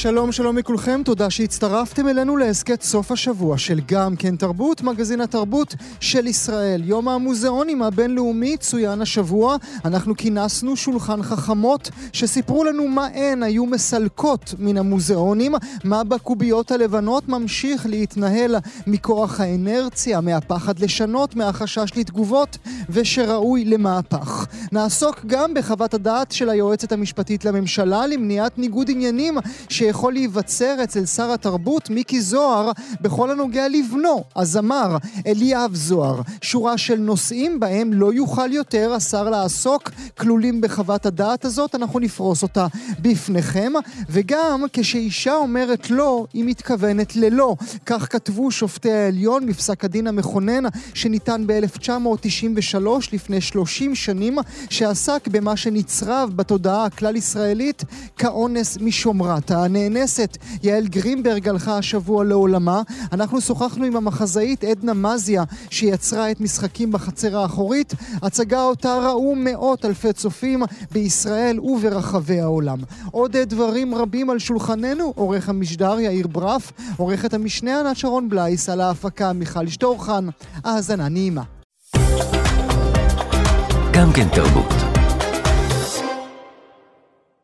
שלום שלום לכולכם, תודה שהצטרפתם אלינו להסכת סוף השבוע של גם כן תרבות, מגזין התרבות של ישראל. יום המוזיאונים הבינלאומי צוין השבוע, אנחנו כינסנו שולחן חכמות שסיפרו לנו מה הן היו מסלקות מן המוזיאונים, מה בקוביות הלבנות ממשיך להתנהל מכוח האנרציה, מהפחד לשנות, מהחשש לתגובות ושראוי למהפך. נעסוק גם בחוות הדעת של היועצת המשפטית לממשלה למניעת ניגוד עניינים ש... שיכול להיווצר אצל שר התרבות מיקי זוהר בכל הנוגע לבנו, הזמר אליאב זוהר. שורה של נושאים בהם לא יוכל יותר השר לעסוק, כלולים בחוות הדעת הזאת, אנחנו נפרוס אותה בפניכם. וגם כשאישה אומרת לא, היא מתכוונת ללא. כך כתבו שופטי העליון בפסק הדין המכונן שניתן ב-1993, לפני 30 שנים, שעסק במה שנצרב בתודעה הכלל-ישראלית כאונס משומרת. הנאנסת יעל גרינברג הלכה השבוע לעולמה. אנחנו שוחחנו עם המחזאית עדנה מזיה, שיצרה את משחקים בחצר האחורית, הצגה אותה ראו מאות אלפי צופים בישראל וברחבי העולם. עוד דברים רבים על שולחננו, עורך המשדר יאיר ברף, עורכת המשנה ענת שרון בלייס, על ההפקה מיכל שטורחן. האזנה נעימה. גם כן תרבות.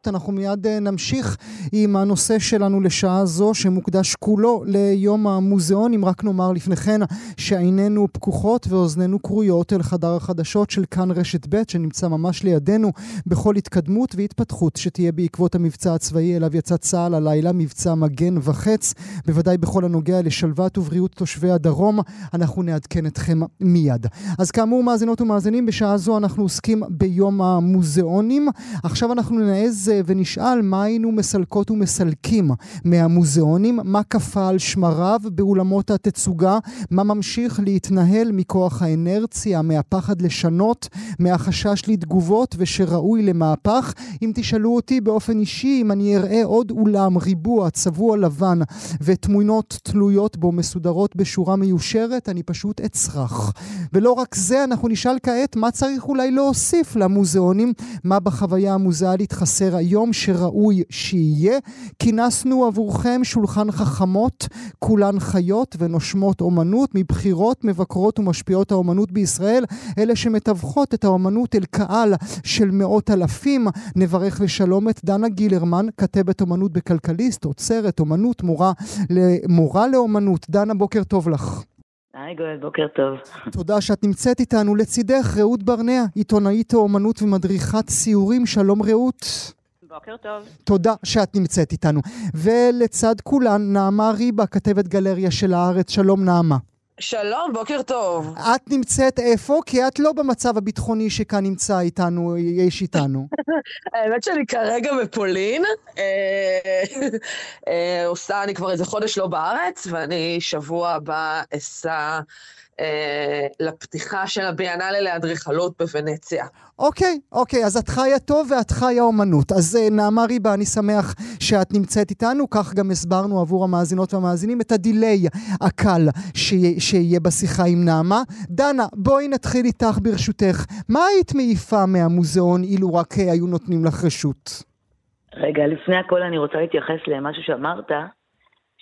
אנחנו מיד אה, נמשיך עם הנושא שלנו לשעה זו, שמוקדש כולו ליום המוזיאון. אם רק נאמר לפני כן שעינינו פקוחות ואוזנינו כרויות אל חדר החדשות של כאן רשת ב', שנמצא ממש לידינו בכל התקדמות והתפתחות שתהיה בעקבות המבצע הצבאי אליו יצא צה"ל הלילה, מבצע מגן וחץ, בוודאי בכל הנוגע לשלוות ובריאות תושבי הדרום. אנחנו נעדכן אתכם מיד. אז כאמור, מאזינות ומאזינים, בשעה זו אנחנו עוסקים ביום המוזיאונים. עכשיו אנחנו נעז ונשאל מה היינו מסלקות ומסלקים מהמוזיאונים, מה כפה על שמריו באולמות התצוגה, מה ממשיך להתנהל מכוח האנרציה, מהפחד לשנות, מהחשש לתגובות ושראוי למהפך. אם תשאלו אותי באופן אישי, אם אני אראה עוד אולם ריבוע צבוע לבן ותמונות תלויות בו מסודרות בשורה מיושרת, אני פשוט אצרח. ולא רק זה, אנחנו נשאל כעת מה צריך אולי להוסיף למוזיאונים, מה בחוויה המוזיאלית חסר היום שראוי שיהיה. כינסנו עבורכם שולחן חכמות, כולן חיות ונושמות אומנות, מבחירות, מבקרות ומשפיעות האומנות בישראל, אלה שמתווכות את האומנות אל קהל של מאות אלפים. נברך לשלום את דנה גילרמן, כתבת אומנות בכלכליסט, עוצרת אומנות, מורה, מורה לאומנות. דנה, בוקר טוב לך. היי גואל, בוקר טוב. תודה שאת נמצאת איתנו. לצידך רעות ברנע, עיתונאית האומנות ומדריכת סיורים. שלום רעות. בוקר טוב. תודה שאת נמצאת איתנו. ולצד כולן, נעמה ריבה, כתבת גלריה של הארץ. שלום נעמה. שלום, בוקר טוב. את נמצאת איפה? כי את לא במצב הביטחוני שכאן נמצא איתנו, יש איתנו. האמת שאני כרגע בפולין. אה, אה, עושה, אני כבר איזה חודש לא בארץ, ואני שבוע הבא אסע... אה, לפתיחה של הביאנלה לאדריכלות בוונציה. אוקיי, אוקיי, אז את חיה טוב ואת חיה אומנות. אז אה, נעמה ריבה, אני שמח שאת נמצאת איתנו, כך גם הסברנו עבור המאזינות והמאזינים את הדיליי הקל שיה, שיהיה בשיחה עם נעמה. דנה, בואי נתחיל איתך ברשותך. מה היית מעיפה מהמוזיאון אילו רק אה, היו נותנים לך רשות? רגע, לפני הכל אני רוצה להתייחס למשהו שאמרת.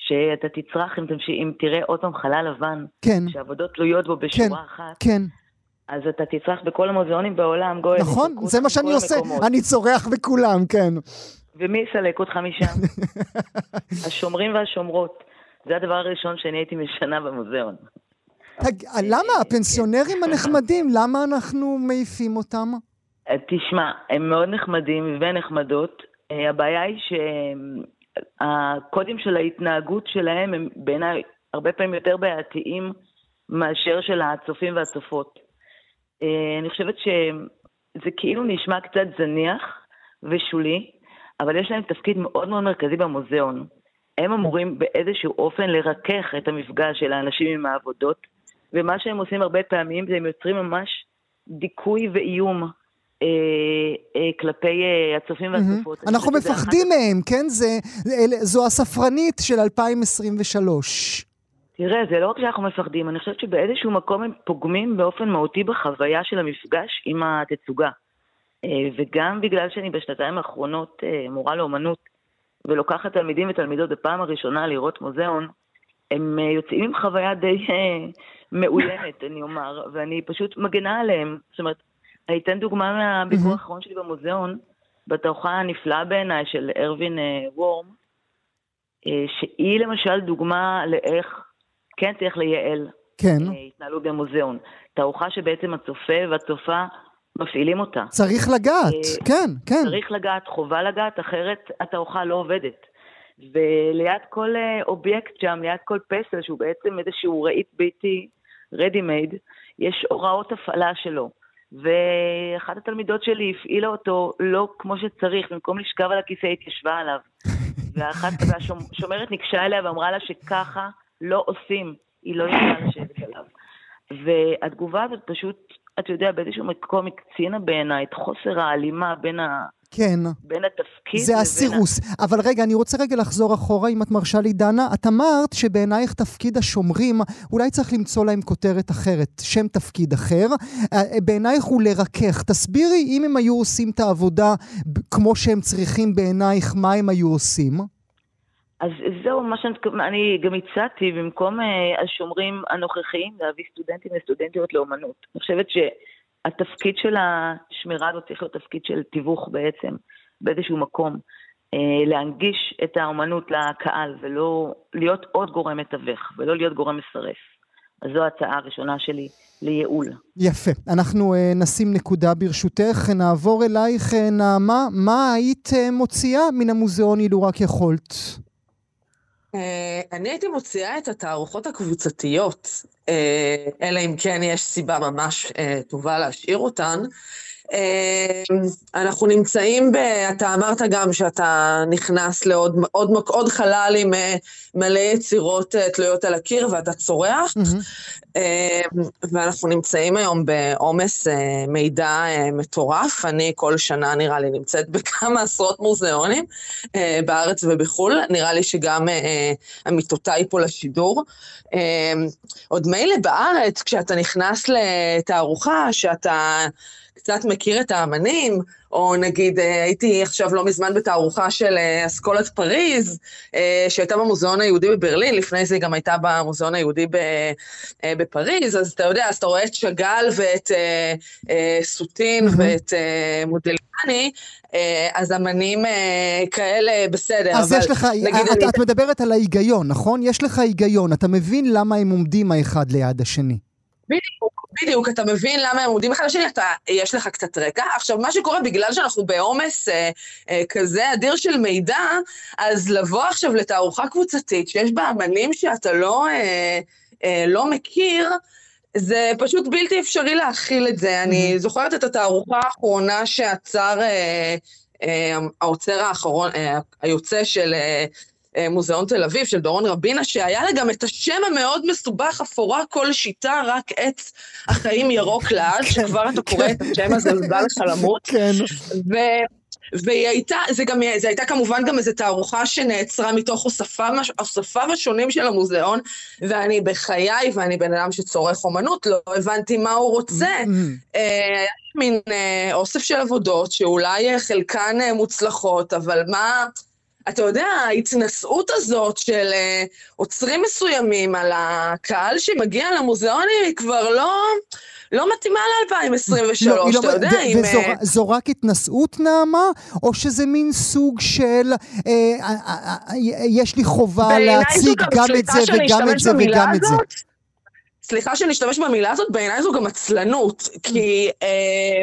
שאתה תצרח אם, תמש... אם תראה עוד פעם חלל לבן, כן. שעבודות תלויות בו בשורה כן, אחת. כן. אז אתה תצרח בכל המוזיאונים בעולם, גואל. נכון, זה מה שאני עושה, המקומות. אני צורח בכולם, כן. ומי יסלק אותך משם? השומרים והשומרות. זה הדבר הראשון שאני הייתי משנה במוזיאון. למה? הפנסיונרים הנחמדים, למה אנחנו מעיפים אותם? תשמע, הם מאוד נחמדים ונחמדות. אה, הבעיה היא שהם הקודים של ההתנהגות שלהם הם בעיניי הרבה פעמים יותר בעייתיים מאשר של הצופים והצופות. אה, אני חושבת שזה כאילו נשמע קצת זניח ושולי, אבל יש להם תפקיד מאוד מאוד מרכזי במוזיאון. הם אמורים באיזשהו אופן לרכך את המפגש של האנשים עם העבודות, ומה שהם עושים הרבה פעמים זה הם יוצרים ממש דיכוי ואיום כלפי אה, הצופים והצופות. אנחנו מפחדים מהם, כן? זו הספרנית של 2023. תראה, זה לא רק שאנחנו מפחדים, אני חושבת שבאיזשהו מקום הם פוגמים באופן מהותי בחוויה של המפגש עם התצוגה. אה, וגם בגלל שאני בשנתיים האחרונות אה, מורה לאומנות, ולוקחת תלמידים ותלמידות בפעם הראשונה לראות מוזיאון, הם אה, יוצאים עם חוויה די מאוימת, אני אומר, ואני פשוט מגנה עליהם. זאת אומרת, אני אתן דוגמה מהביקור האחרון שלי במוזיאון, בתערוכה הנפלאה בעיניי של ארווין וורם, שהיא למשל דוגמה לאיך כן צריך לייעל כן. התנהלות במוזיאון. תערוכה שבעצם הצופה והצופה מפעילים אותה. צריך לגעת, אה, כן, כן. צריך לגעת, חובה לגעת, אחרת התערוכה לא עובדת. וליד כל אה, אובייקט שם, ליד כל פסל, שהוא בעצם איזשהו רהיט ביתי, ready made, יש הוראות הפעלה שלו. ואחת התלמידות שלי הפעילה אותו לא כמו שצריך, במקום לשכב על הכיסא התיישבה עליו. ואחת, והשומרת ניגשה אליה ואמרה לה שככה לא עושים, היא לא יכולה לשבת עליו. והתגובה הזאת פשוט, אתה יודע, באיזשהו מקום הקצינה בעיניי את חוסר ההלימה בין ה... כן. בין התפקיד זה הסירוס. ה... אבל רגע, אני רוצה רגע לחזור אחורה, אם את מרשה לי, דנה. את אמרת שבעינייך תפקיד השומרים, אולי צריך למצוא להם כותרת אחרת, שם תפקיד אחר. אה, בעינייך הוא לרכך. תסבירי, אם הם היו עושים את העבודה כמו שהם צריכים בעינייך, מה הם היו עושים? אז זהו מה שאני גם הצעתי, במקום uh, השומרים הנוכחיים, להביא סטודנטים וסטודנטיות לאומנות. אני חושבת שהתפקיד של השמירה הזאת צריך להיות תפקיד של תיווך בעצם, באיזשהו מקום. uh, להנגיש את האומנות לקהל, ולא להיות עוד גורם מתווך, ולא להיות גורם מסרף. אז זו ההצעה הראשונה שלי לייעול. יפה. אנחנו uh, נשים נקודה ברשותך. נעבור אלייך, נעמה. מה היית מוציאה מן המוזיאון אילו רק יכולת? אה, אני הייתי מוציאה את התערוכות הקבוצתיות, אה, אלא אם כן יש סיבה ממש אה, טובה להשאיר אותן. אנחנו נמצאים ב... אתה אמרת גם שאתה נכנס לעוד עוד, עוד חלל עם מלא יצירות תלויות על הקיר ואתה צורח, mm-hmm. ואנחנו נמצאים היום בעומס מידע מטורף. אני כל שנה, נראה לי, נמצאת בכמה עשרות מוזיאונים בארץ ובחו"ל. נראה לי שגם אמיתותיי פה לשידור. עוד מילא בארץ, כשאתה נכנס לתערוכה, שאתה... קצת מכיר את האמנים, או נגיד אה, הייתי עכשיו לא מזמן בתערוכה של אה, אסכולת פריז, אה, שהייתה במוזיאון היהודי בברלין, לפני זה היא גם הייתה במוזיאון היהודי בפריז, אז אתה יודע, אז אתה רואה את שאגאל ואת סוטין. ואת מודליאני, אז אמנים כאלה בסדר, אז אבל... יש לך, נגיד את, אני... את מדברת על ההיגיון, נכון? יש לך היגיון, אתה מבין למה הם עומדים האחד ליד השני. בדיוק, בדיוק, אתה מבין למה הם עומדים אחד לשני, אתה, יש לך קצת רקע. עכשיו, מה שקורה, בגלל שאנחנו בעומס אה, אה, כזה אדיר של מידע, אז לבוא עכשיו לתערוכה קבוצתית, שיש בה אמנים שאתה לא, אה, אה, לא מכיר, זה פשוט בלתי אפשרי להכיל את זה. אני זוכרת את התערוכה האחרונה שעצר אה, אה, האוצר האחרון, אה, היוצא של... אה, מוזיאון תל אביב של דורון רבינה, שהיה לה גם את השם המאוד מסובך, אפורה כל שיטה, רק עץ החיים ירוק לעד, כן, שכבר אתה קורא את השם הזה, ובא לך למות. כן. והיא הייתה, זה גם, זה הייתה כמובן גם איזו תערוכה שנעצרה מתוך אוספיו השונים של המוזיאון, ואני בחיי, ואני בן אדם שצורך אומנות, לא הבנתי מה הוא רוצה. Mm-hmm. אה, מין אה, אוסף של עבודות, שאולי חלקן מוצלחות, אבל מה... אתה יודע, ההתנשאות הזאת של uh, עוצרים מסוימים על הקהל שמגיע למוזיאונים היא כבר לא... לא מתאימה ל-2023, לא, אתה לא, יודע, אם... וזו רק התנשאות, נעמה? או שזה מין סוג של, אה, אה, אה, יש לי חובה להציג גם את זה וגם את זה וגם את זה? סליחה שאני אשתמש במילה הזאת, בעיניי זו גם עצלנות, כי... אה,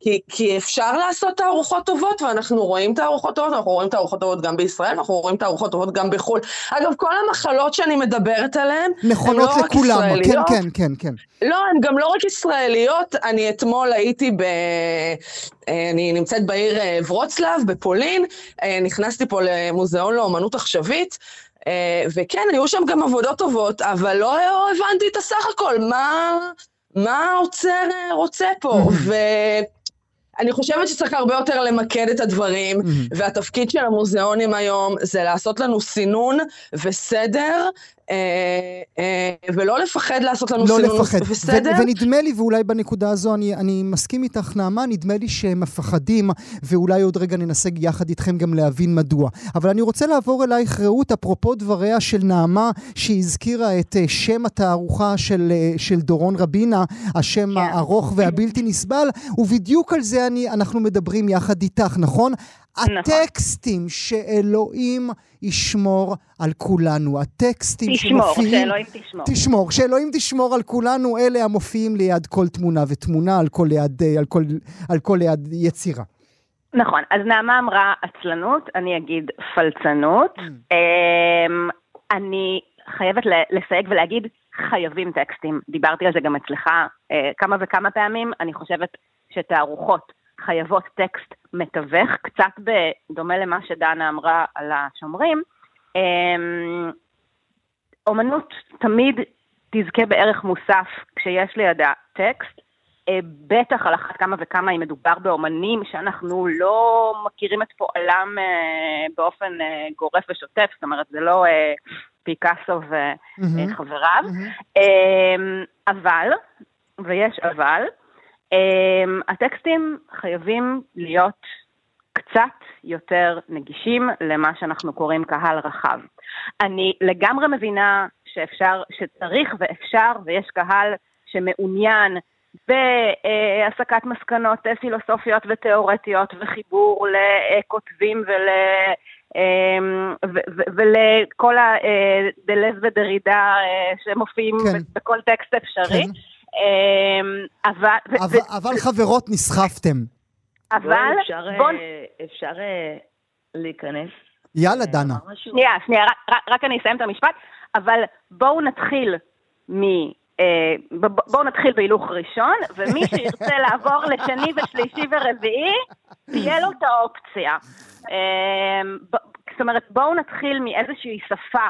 כי, כי אפשר לעשות תערוכות טובות, ואנחנו רואים תערוכות טובות, אנחנו רואים תערוכות טובות גם בישראל, אנחנו רואים תערוכות טובות גם בחו"ל. אגב, כל המחלות שאני מדברת עליהן, הן לא רק לכולם, ישראליות. כן, כן, כן, כן. לא, הן גם לא רק ישראליות. אני אתמול הייתי ב... אה, אני נמצאת בעיר אה, ורוצלב, בפולין, אה, נכנסתי פה למוזיאון לאומנות עכשווית, וכן, היו שם גם עבודות טובות, אבל לא הבנתי את הסך הכל, מה... מה האוצר רוצה פה? ו... אני חושבת שצריך הרבה יותר למקד את הדברים, mm-hmm. והתפקיד של המוזיאונים היום זה לעשות לנו סינון וסדר, ולא לפחד לעשות לנו לא סינון, לפחד. בסדר? ו- ונדמה לי, ואולי בנקודה הזו אני, אני מסכים איתך, נעמה, נדמה לי שהם מפחדים, ואולי עוד רגע ננסה יחד איתכם גם להבין מדוע. אבל אני רוצה לעבור אלייך, רעות, אפרופו דבריה של נעמה, שהזכירה את אה, שם התערוכה של, אה, של דורון רבינה, השם כן. הארוך והבלתי נסבל, ובדיוק על זה אני, אנחנו מדברים יחד איתך, נכון? הטקסטים שאלוהים ישמור על כולנו, הטקסטים תשמור, שמופיעים... שאלוהים תשמור. תשמור, שאלוהים תשמור על כולנו, אלה המופיעים ליד כל תמונה ותמונה, על כל ליד, אה, על כל, על כל ליד יצירה. נכון, אז נעמה אמרה עצלנות, אני אגיד פלצנות. אמ, אני חייבת לסייג ולהגיד, חייבים טקסטים. דיברתי על זה גם אצלך אה, כמה וכמה פעמים. אני חושבת שתערוכות חייבות טקסט מתווך, קצת בדומה למה שדנה אמרה על השומרים. אמ, אומנות תמיד תזכה בערך מוסף כשיש לידה טקסט. אה, בטח על אחת כמה וכמה אם מדובר באומנים שאנחנו לא מכירים את פועלם אה, באופן אה, גורף ושוטף, זאת אומרת זה לא פיקאסו. וחבריו, מהמם. אה, אבל, ויש אבל, הטקסטים חייבים להיות קצת יותר נגישים למה שאנחנו קוראים קהל רחב. אני לגמרי מבינה שאפשר, שצריך ואפשר, ויש קהל שמעוניין בהסקת מסקנות אה, פילוסופיות ותיאורטיות וחיבור לכותבים ול... אמ, ולכל הדלז ודרידה אה, שמופיעים כן. בכל טקסט אפשרי. כן. אמ, אבל, ו- אבל, ו- אבל חברות, נסחפתם. אבל, אפשר, בוא, אה, אפשר אה, להיכנס? יאללה, אה, דנה. שנייה, שנייה, רק, רק, אני אסיים את המשפט, אבל בואו נתחיל מ... בואו נתחיל בהילוך ראשון, ומי שירצה לעבור לשני ושלישי ורביעי, תהיה לו את האופציה. ב- זאת אומרת, בואו נתחיל מאיזושהי שפה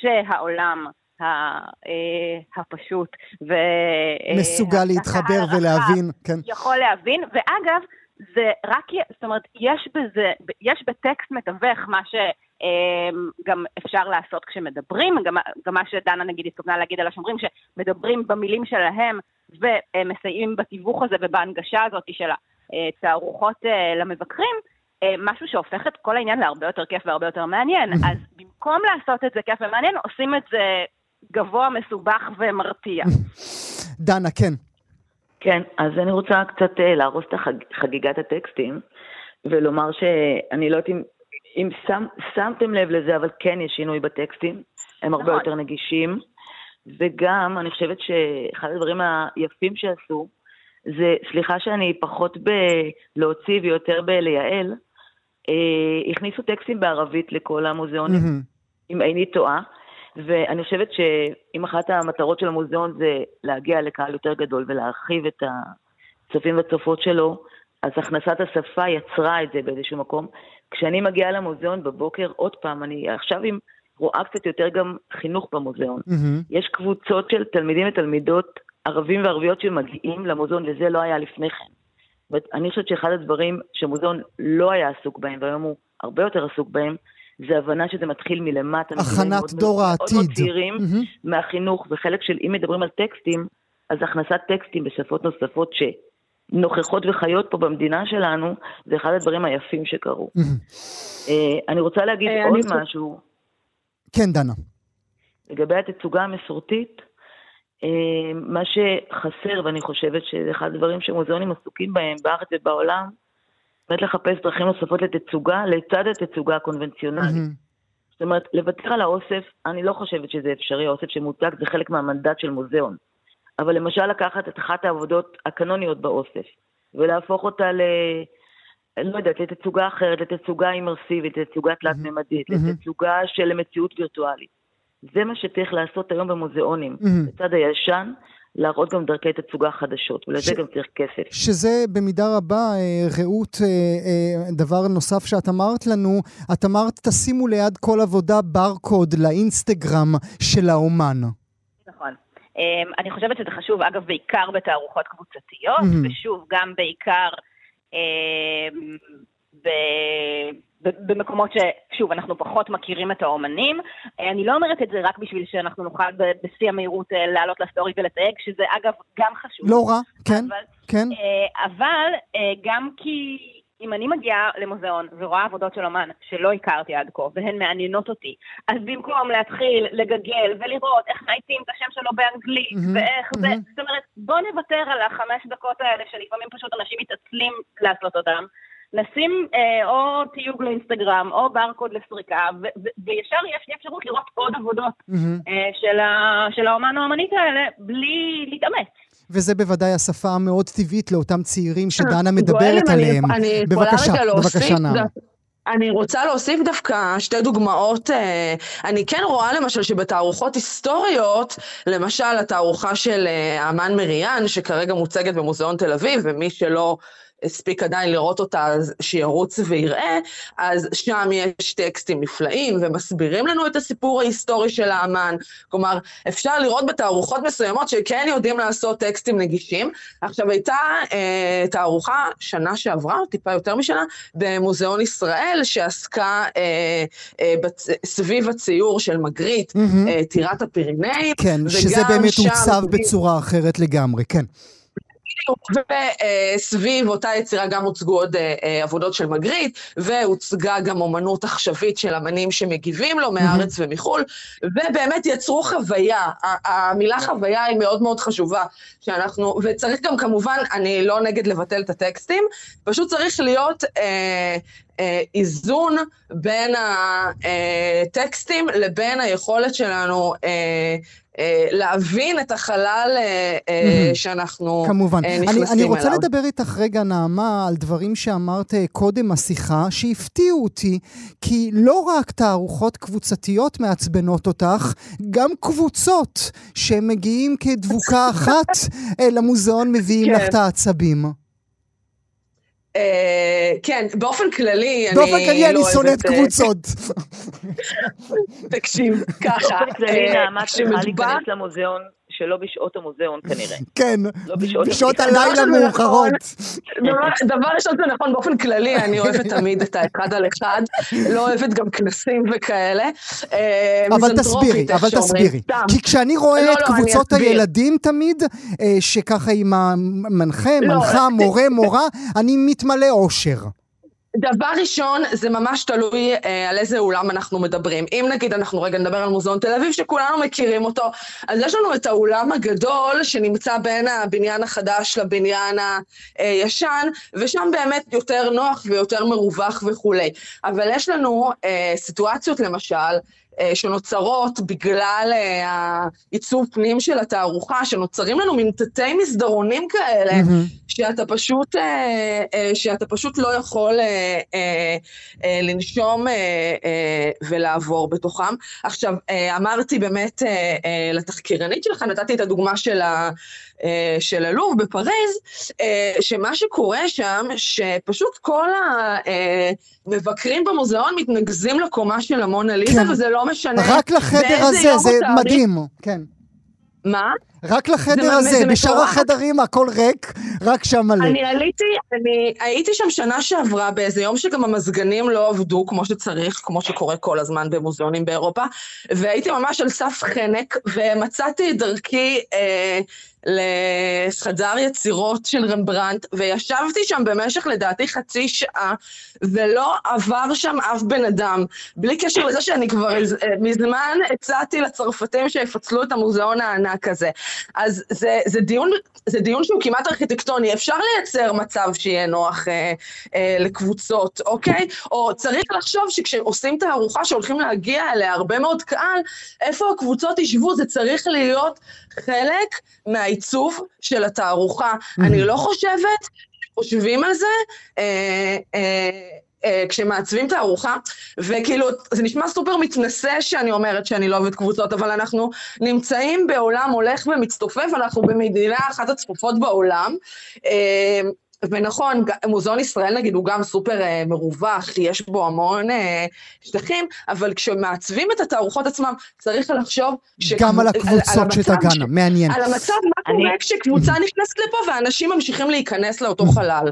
שהעולם הפשוט ו... אה, מסוגל להתחבר ולהבין, כן. יכול להבין, ואגב, זה רק, זאת אומרת, יש בזה, יש בטקסט מתווך מה שגם אפשר לעשות כשמדברים, גם, גם מה שדנה נגיד התכוונה להגיד על השומרים, שמדברים במילים שלהם ומסייעים בתיווך הזה ובהנגשה הזאת של התערוכות אה, למבקרים, אה, משהו שהופך את כל העניין להרבה יותר כיף והרבה יותר מעניין. אז במקום לעשות את זה כיף ומעניין, עושים את זה גבוה, מסובך ומרתיע. דנה, כן. כן, אז אני רוצה קצת אה, להרוס את החג, חגיגת הטקסטים, ולומר שאני לא יודעת אם, אם שם, שמתם לב לזה, אבל כן יש שינוי בטקסטים, הם הרבה נכון. יותר נגישים, וגם אני חושבת שאחד הדברים היפים שעשו, זה, סליחה שאני פחות בלהוציא ויותר בלייעל, אה, הכניסו טקסטים בערבית לכל המוזיאונים. מהמם. אם איני טועה. ואני חושבת שאם אחת המטרות של המוזיאון זה להגיע לקהל יותר גדול ולהרחיב את הצופים והצופות שלו, אז הכנסת השפה יצרה את זה באיזשהו מקום. כשאני מגיעה למוזיאון בבוקר, עוד פעם, אני עכשיו עם, רואה קצת יותר גם חינוך במוזיאון. מהמם. יש קבוצות של תלמידים ותלמידות ערבים וערביות שמגיעים למוזיאון, וזה לא היה לפני כן. אני חושבת שאחד הדברים שהמוזיאון לא היה עסוק בהם, והיום הוא הרבה יותר עסוק בהם, זה הבנה שזה מתחיל מלמטה. הכנת דור מאוד מאוד העתיד. צעירים מהמם. מהחינוך, וחלק של, אם מדברים על טקסטים, אז הכנסת טקסטים בשפות נוספות שנוכחות וחיות פה במדינה שלנו, זה אחד הדברים היפים שקרו. אה, אני רוצה להגיד אה, עוד משהו. כן, דנה. לגבי התצוגה המסורתית, אה, מה שחסר, ואני חושבת שזה אחד הדברים שמוזיאונים עסוקים בהם בארץ ובעולם, באמת לחפש דרכים נוספות לתצוגה, לצד התצוגה הקונבנציונלית. מהמם. זאת אומרת, לוותר על האוסף, אני לא חושבת שזה אפשרי, האוסף שמוצג זה חלק מהמנדט של מוזיאון. אבל למשל לקחת את אחת העבודות הקנוניות באוסף, ולהפוך אותה ל... אני לא יודעת, לתצוגה אחרת, לתצוגה אימרסיבית, לתצוגה תלת-ממדית, מהמם. לתצוגה של מציאות וירטואלית. זה מה שצריך לעשות היום במוזיאונים. מהמם. לצד הישן, להראות גם דרכי תצוגה חדשות, ולזה ש- גם צריך כסף. שזה במידה רבה, אה, רעות, אה, אה, דבר נוסף שאת אמרת לנו, את אמרת תשימו ליד כל עבודה ברקוד לאינסטגרם של האומן. נכון. אמ, אני חושבת שזה חשוב, אגב, בעיקר בתערוכות קבוצתיות, מהמם. ושוב, גם בעיקר אמ, במקומות ששוב, אנחנו פחות מכירים את האומנים. אני לא אומרת את זה רק בשביל שאנחנו נוכל בשיא המהירות לעלות לסטורי ולתייג, שזה אגב גם חשוב. לא רע, כן, אבל, כן. אבל גם כי... אם אני מגיעה למוזיאון ורואה עבודות של אומן שלא הכרתי עד כה, והן מעניינות אותי, אז במקום להתחיל לגגל ולראות איך מאייתים את השם שלו באנגלית, mm-hmm, ואיך mm-hmm. זה, זאת אומרת, בוא נוותר על החמש דקות האלה שלפעמים פשוט אנשים מתעצלים לעשות אותם, נשים אה, או תיוג לאינסטגרם או ברקוד לסריקה, ו- ו- וישר יש לי אפשרות לראות עוד עבודות mm-hmm. אה, של, ה- של האומן או האמנית האלה בלי להתאמץ. וזה בוודאי השפה המאוד טבעית לאותם צעירים שדנה מדברת עליהם. אני בבקשה, בבקשה, נעם. אני רוצה להוסיף דווקא שתי דוגמאות. אה, אני כן רואה למשל שבתערוכות היסטוריות, למשל התערוכה של אה, אמן מריאן, שכרגע מוצגת במוזיאון תל אביב, ומי שלא הספיק עדיין לראות אותה, אז שירוץ ויראה, אז שם יש טקסטים נפלאים ומסבירים לנו את הסיפור ההיסטורי של האמן. כלומר, אפשר לראות בתערוכות מסוימות שכן יודעים לעשות טקסטים נגישים. עכשיו, הייתה אה, תערוכה שנה שעברה, טיפה יותר משנה, במוזיאון ישראל, שעסקה אה, אה, בצ... סביב הציור של מגריט, mm-hmm. אה, טירת הפירינאים. כן, שזה באמת עוצב בצורה אחרת לגמרי, כן. וסביב אותה יצירה גם הוצגו עוד אה, אה, עבודות של מגריט, והוצגה גם אומנות עכשווית של אמנים שמגיבים לו מהארץ ומחו"ל, ובאמת יצרו חוויה. המילה חוויה היא מאוד מאוד חשובה, שאנחנו, וצריך גם כמובן, אני לא נגד לבטל את הטקסטים, פשוט צריך להיות... אה, איזון בין הטקסטים לבין היכולת שלנו אה, להבין את החלל. שאנחנו כמובן. נכנסים אליו. אני רוצה. לדבר איתך רגע, נעמה, על דברים שאמרת קודם השיחה, שהפתיעו אותי, כי לא רק תערוכות קבוצתיות מעצבנות אותך, גם קבוצות שמגיעים כדבוקה אחת אל המוזיאון מביאים לך כן. את העצבים. כן, באופן כללי, אני באופן כללי אני לא שונאת קבוצות. תקשיב, ככה. באופן כללי נעמה צריכה להיכנס למוזיאון שלא בשעות המוזיאון כנראה. כן, לא בשעות, בשעות הלילה מאוחרות. דבר ראשון זה נכון באופן כללי, אני אוהבת תמיד את האחד על אחד, לא אוהבת גם כנסים וכאלה. אה, אבל תסבירי, אבל תסבירי. כי כשאני רואה לא, את לא, קבוצות הילדים תמיד, אה, שככה עם המנחה, מנחה, מורה, מורה, אני מתמלא אושר. דבר ראשון, זה ממש תלוי אה, על איזה אולם אנחנו מדברים. אם נגיד אנחנו רגע נדבר על מוזיאון תל אביב, שכולנו מכירים אותו, אז יש לנו את האולם הגדול שנמצא בין הבניין החדש לבניין הישן, ושם באמת יותר נוח ויותר מרווח וכולי. אבל יש לנו אה, סיטואציות, למשל, שנוצרות בגלל העיצוב אה, פנים של התערוכה, שנוצרים לנו מין תתי מסדרונים כאלה, mm-hmm. שאתה פשוט, אה, שאתה פשוט לא יכול לנשום ולעבור בתוכם. עכשיו, אמרתי באמת לתחקירנית שלך, נתתי את הדוגמה של ה... של הלוב בפריז, שמה שקורה שם, שפשוט כל המבקרים במוזיאון מתנקזים לקומה של המונה ליזה, כן. וזה לא משנה רק לחדר הזה, זה מדהים, כן. מה? רק לחדר הזה, בשאר החדרים הכל ריק, רק שם מלא. אני עליתי, אני הייתי שם שנה שעברה באיזה יום שגם המזגנים לא עבדו כמו שצריך, כמו שקורה כל הזמן במוזיאונים באירופה, והייתי ממש על סף חנק, ומצאתי את דרכי אה, לחדר יצירות של רמברנט, וישבתי שם במשך לדעתי חצי שעה, ולא עבר שם אף בן אדם. בלי קשר לזה שאני כבר אה, מזמן הצעתי לצרפתים שיפצלו את המוזיאון הענק הזה. אז זה, זה, דיון, זה דיון שהוא כמעט ארכיטקטוני, אפשר לייצר מצב שיהיה נוח אה, אה, לקבוצות, אוקיי? או צריך לחשוב שכשעושים תערוכה שהולכים להגיע אליה הרבה מאוד קהל, איפה הקבוצות ישבו? זה צריך להיות חלק מהעיצוב של התערוכה. Mm-hmm. אני לא חושבת חושבים על זה, אה, אה, אה, כשמעצבים את הארוחה, וכאילו, זה נשמע סופר מתנשא שאני אומרת שאני לא אוהבת קבוצות, אבל אנחנו נמצאים בעולם הולך ומצטופף, אנחנו במדינה אחת הצפופות בעולם. אה, ונכון, מוזיאון ישראל נגיד הוא גם סופר אה, מרווח, יש בו המון אה, שטחים, אבל כשמעצבים את התערוכות עצמם, צריך לחשוב... ש... גם על הקבוצות שתגענה, ש... מעניין. על המצב, מה אני... קורה כשקבוצה נכנסת לפה ואנשים ממשיכים להיכנס לאותו חלל.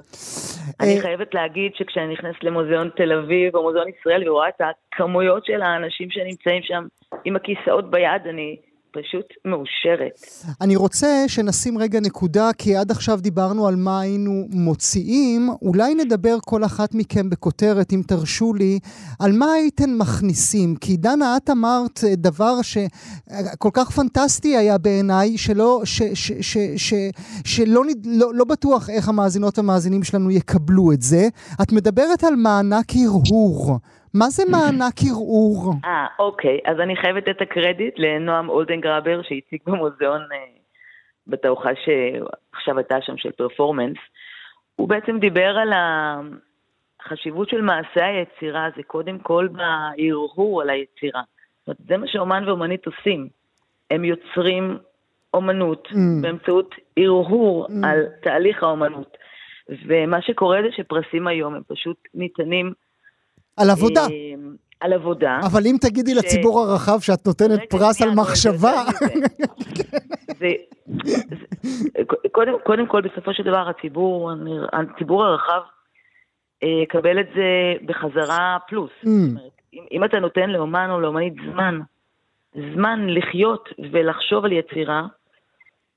אני חייבת להגיד שכשאני נכנסת למוזיאון תל אביב או מוזיאון ישראל ורואה את הכמויות של האנשים שנמצאים שם עם הכיסאות ביד, אני פשוט מאושרת. אני רוצה שנשים רגע נקודה, כי עד עכשיו דיברנו על מה היינו מוציאים. אולי נדבר כל אחת מכם בכותרת, אם תרשו לי, על מה הייתן מכניסים. כי דנה, את אמרת דבר שכל כך פנטסטי היה בעיניי, שלא, ש, ש, ש, ש, שלא לא, לא בטוח איך המאזינות והמאזינים שלנו יקבלו את זה. את מדברת על מענק הרהור. מה זה מענק ערעור? אה, אוקיי. אז אני חייבת את הקרדיט לנועם אולדן גראבר, שהציג במוזיאון אה, בתערוכה שעכשיו הייתה שם של פרפורמנס. הוא בעצם דיבר על החשיבות של מעשה היצירה, זה קודם כל בהרהור על היצירה. זאת אומרת, זה מה שאומן ואומנית עושים. הם יוצרים אומנות mm. באמצעות הרהור mm. על תהליך האומנות. ומה שקורה זה שפרסים היום הם פשוט ניתנים על עבודה. אה, על עבודה. אבל אם תגידי ש... לציבור הרחב שאת נותנת פרס על מחשבה... זה, זה, קודם, קודם כל, בסופו של דבר, הציבור, הציבור הרחב אה, יקבל את זה בחזרה פלוס. Mm. זאת אומרת, אם, אם אתה נותן לאומן או לאומנית זמן, זמן לחיות ולחשוב על יצירה,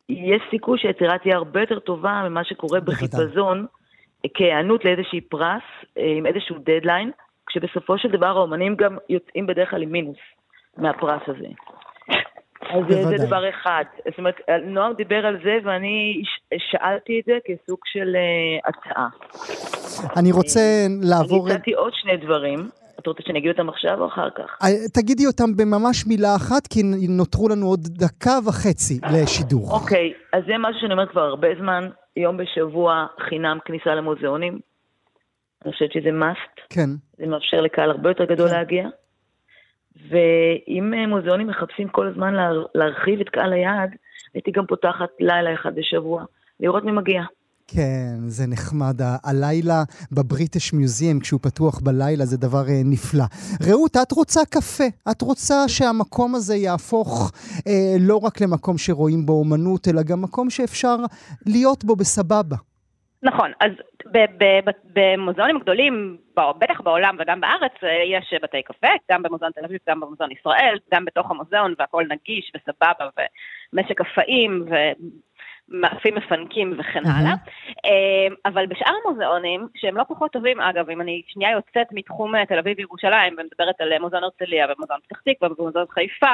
יש סיכוי שהיצירה תהיה הרבה יותר טובה ממה שקורה בחיפזון, כהיענות לאיזשהי פרס, אה, עם איזשהו דדליין. כשבסופו של דבר האומנים גם יוצאים בדרך כלל עם מינוס מהפרס הזה. אז בוודאי. זה דבר אחד. זאת אומרת, נועם דיבר על זה ואני שאלתי את זה כסוג של uh, הצעה. אני רוצה לעבור... אני הצעתי עוד שני דברים. את רוצה שאני אגיד אותם עכשיו או אחר כך? אה, תגידי אותם בממש מילה אחת, כי נותרו לנו עוד דקה וחצי לשידור. אוקיי, אז זה משהו שאני אומרת כבר הרבה זמן, יום בשבוע חינם כניסה למוזיאונים. אני חושבת שזה must. כן. זה מאפשר לקהל הרבה יותר גדול כן. להגיע. ואם אה, מוזיאונים מחפשים כל הזמן לה, להרחיב את קהל היעד, הייתי גם פותחת לילה אחד בשבוע, לראות מי מגיע. כן, זה נחמד. הלילה בבריטיש מיוזיאם, כשהוא פתוח בלילה, זה דבר אה, נפלא. רעות, את רוצה קפה. את רוצה שהמקום הזה יהפוך אה, לא רק למקום שרואים בו אומנות, אלא גם מקום שאפשר להיות בו בסבבה. נכון, אז במוזיאונים גדולים, בטח בעולם וגם בארץ, אה, יש בתי קפה, גם במוזיאון תל אביב, גם במוזיאון ישראל, גם בתוך המוזיאון, והכל נגיש וסבבה, ומשק קפאים, ומאפים מפנקים וכן הלאה. אה, אבל בשאר המוזיאונים, שהם לא פחות טובים, אגב, אם אני שנייה יוצאת מתחום אה, תל אביב וירושלים, ומדברת על מוזיאון הרצליה ומוזיאון פתח תקווה ומוזיאון חיפה,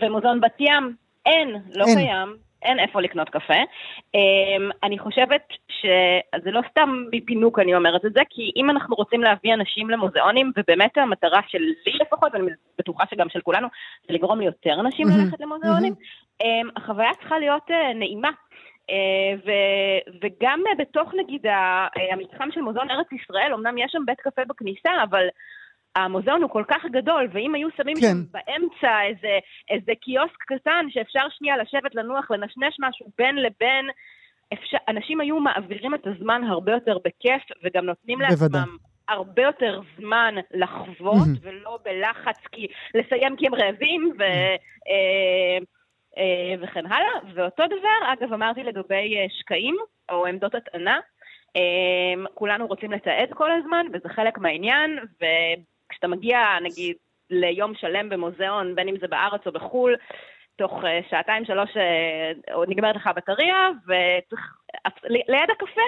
ומוזיאון בת ים, אין, לא אין. קיים. אין איפה לקנות קפה. Um, אני חושבת שזה לא סתם מפינוק אני אומרת את זה, כי אם אנחנו רוצים להביא אנשים למוזיאונים, ובאמת המטרה שלי לפחות, ואני בטוחה שגם של כולנו, זה לגרום ליותר אנשים mm-hmm. ללכת למוזיאונים, um, החוויה צריכה להיות uh, נעימה. Uh, ו- וגם uh, בתוך נגיד המתחם של מוזיאון ארץ ישראל, אמנם יש שם בית קפה בכניסה, אבל המוזיאון הוא כל כך גדול, ואם היו שמים כן. שם באמצע איזה, איזה קיוסק קטן שאפשר שנייה לשבת, לנוח, לנשנש משהו בין לבין, אפשר, אנשים היו מעבירים את הזמן הרבה יותר בכיף, וגם נותנים בוודא. לעצמם הרבה יותר זמן לחוות, mm-hmm. ולא בלחץ כי, לסיים כי הם רעבים, ו... Mm-hmm. וכן הלאה. ואותו דבר, אגב, אמרתי לגבי אה, שקעים, או עמדות הטענה. כולנו רוצים לתעד כל הזמן, וזה חלק מהעניין, ו... כשאתה מגיע, נגיד, ליום שלם במוזיאון, בין אם זה בארץ או בחו"ל, תוך uh, שעתיים, שלוש, uh, נגמרת לך הבטריה, וצריך, ליד הקפה,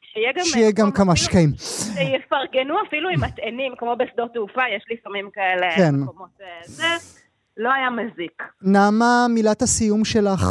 שיהיה גם... שיהיה גם כמה שקעים. שיפרגנו אפילו עם מטענים, כמו בשדות תעופה, יש לפעמים כאלה כן. מקומות... זה לא היה מזיק. נעמה, מילת הסיום שלך.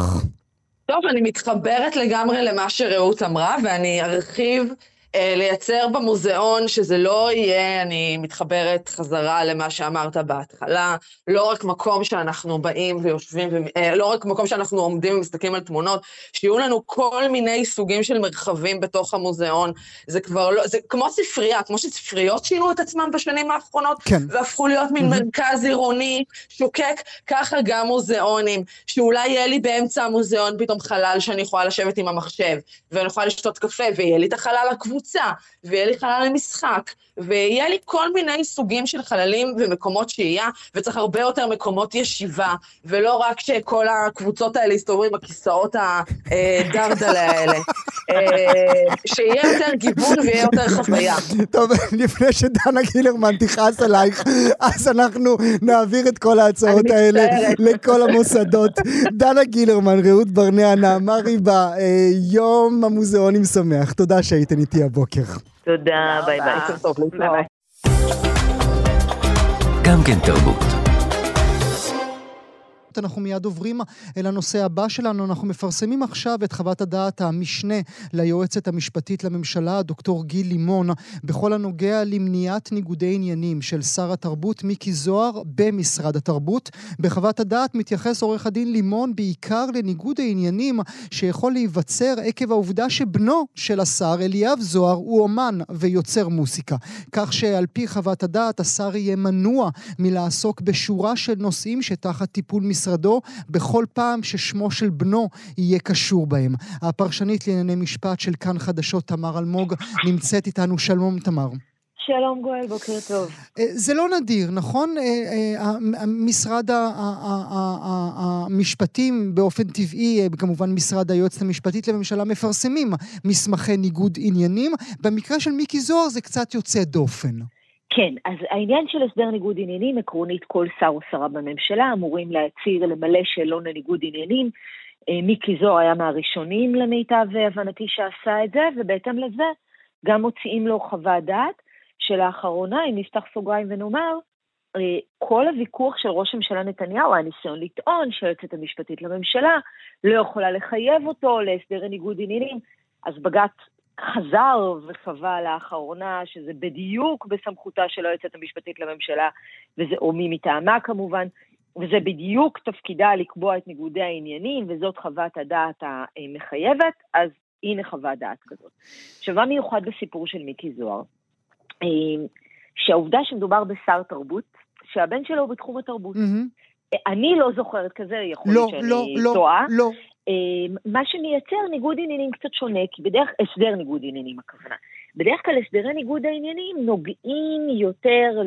טוב, אני מתחברת לגמרי למה שרעות אמרה, ואני ארחיב אה, לייצר במוזיאון שזה לא יהיה, אני מתחברת חזרה למה שאמרת בהתחלה, לא רק מקום שאנחנו באים ויושבים. אה, לא רק מקום שאנחנו עומדים ומסתכלים על תמונות, שיהיו לנו כל מיני סוגים של מרחבים בתוך המוזיאון. זה כבר לא, זה כמו ספרייה, כמו שספריות שינו את עצמם בשנים האחרונות, כן. והפכו להיות מין. מרכז עירוני שוקק, ככה גם מוזיאונים, שאולי יהיה לי באמצע המוזיאון פתאום חלל שאני יכולה לשבת עם המחשב, ואני יכולה לשתות קפה, ויהיה לי את החלל הקבוע. קבוצה, ויהיה לי חלל למשחק, ויהיה לי כל מיני סוגים של חללים ומקומות שהייה, וצריך הרבה יותר מקומות ישיבה, ולא רק שכל הקבוצות האלה יסתובבו עם הכיסאות הדרדלה האלה. אה, שיהיה יותר גיוון ויהיה יותר חוויה. טוב, לפני שדנה גילרמן תכעס עלייך, אז אנחנו נעביר את כל ההצעות האלה לכל המוסדות. דנה גילרמן, רעות ברנע, נעמה ריבה, אה, יום המוזיאונים שמח. תודה שהייתן איתי הבוקר. תודה, ביי ביי. גם כן תרבות. אנחנו מיד עוברים אל הנושא הבא שלנו. אנחנו מפרסמים עכשיו את חוות הדעת המשנה ליועצת המשפטית לממשלה, דוקטור גיל לימון, בכל הנוגע למניעת ניגודי עניינים של שר התרבות מיקי זוהר במשרד התרבות. בחוות הדעת מתייחס עורך הדין לימון בעיקר לניגוד העניינים שיכול להיווצר עקב העובדה שבנו של השר, אליאב זוהר, הוא אומן ויוצר מוסיקה. כך שעל פי חוות הדעת השר יהיה מנוע מלעסוק בשורה של נושאים שתחת טיפול משרד משרדו בכל פעם ששמו של בנו יהיה קשור בהם. הפרשנית לענייני משפט של כאן חדשות, תמר אלמוג, נמצאת איתנו. שלום, תמר. שלום גואל, בוקר טוב. אה, זה לא נדיר, נכון? אה, אה, משרד המשפטים באופן טבעי, כמובן משרד היועצת המשפטית לממשלה, מפרסמים מסמכי ניגוד עניינים. במקרה של מיקי זוהר זה קצת יוצא דופן. כן, אז העניין של הסדר ניגוד עניינים, עקרונית כל שר או שרה בממשלה אמורים להצהיר, למלא שאלון לניגוד עניינים. אה, מיקי זוהר היה מהראשונים למיטב הבנתי שעשה את זה, ובהתאם לזה גם מוציאים לו חוות דעת, שלאחרונה, אם נפתח סוגריים ונאמר, אה, כל הוויכוח של ראש הממשלה נתניהו היה ניסיון לטעון שהיועצת המשפטית לממשלה לא יכולה לחייב אותו להסדר ניגוד עניינים, אז בג"ץ חזר וקבע לאחרונה שזה בדיוק בסמכותה של היועצת המשפטית לממשלה, וזה, או מי מטעמה כמובן, וזה בדיוק תפקידה לקבוע את ניגודי העניינים, וזאת חוות הדעת המחייבת, אז הנה חוות דעת כזאת. עכשיו, מה מיוחד בסיפור של מיקי זוהר? אה, שהעובדה שמדובר בשר תרבות, שהבן שלו הוא בתחום התרבות. Mm-hmm. אני לא זוכרת כזה, יכול להיות לא, שאני לא, טועה. לא, לא. אמ, מה שמייצר ניגוד עניינים קצת שונה, כי בדרך, הסדר ניגוד עניינים הכוונה. בדרך כלל הסדרי ניגוד העניינים נוגעים יותר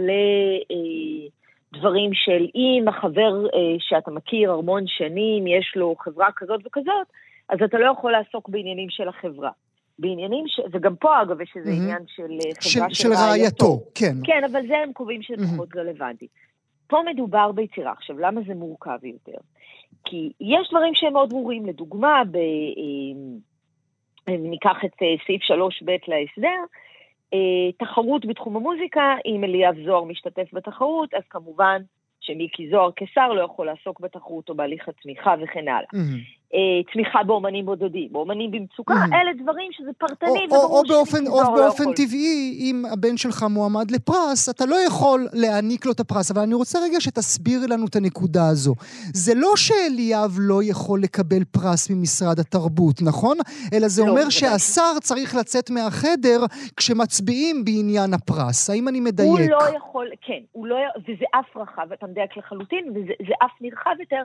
לדברים של אם החבר אה, שאתה מכיר המון שנים, יש לו חברה כזאת וכזאת, אז אתה לא יכול לעסוק בעניינים של החברה. בעניינים, ש... וגם פה אגב יש איזה mm-hmm. עניין של אה, חברה של, של רעייתו. כן. כן, אבל זה הם קובעים שזה mm-hmm. פחות רלוונטי. פה מדובר ביצירה. עכשיו, למה זה מורכב יותר? כי יש דברים שהם מאוד ברורים, לדוגמה, ב, אה, ניקח את אה, סעיף 3ב להסדר, אה, תחרות בתחום המוזיקה, אם אליאב זוהר משתתף בתחרות, אז כמובן שמיקי זוהר כשר לא יכול לעסוק בתחרות או בהליך התמיכה וכן הלאה. Mm-hmm. אה, תמיכה באומנים בודדים, באומנים במצוקה, mm. אלה דברים שזה פרטני, או, וברור או באופן, או באופן לא טבעי, אם הבן שלך מועמד לפרס, אתה לא יכול להעניק לו את הפרס. אבל אני רוצה רגע שתסביר לנו את הנקודה הזו. זה לא שאליאב לא יכול לקבל פרס ממשרד התרבות, נכון? אלא זה לא, אומר זה שהשר זה. צריך לצאת מהחדר כשמצביעים בעניין הפרס. האם אני מדייק? הוא לא יכול, כן, הוא לא, וזה אף רחב, אתה מדייק לחלוטין, וזה אף נרחב יותר.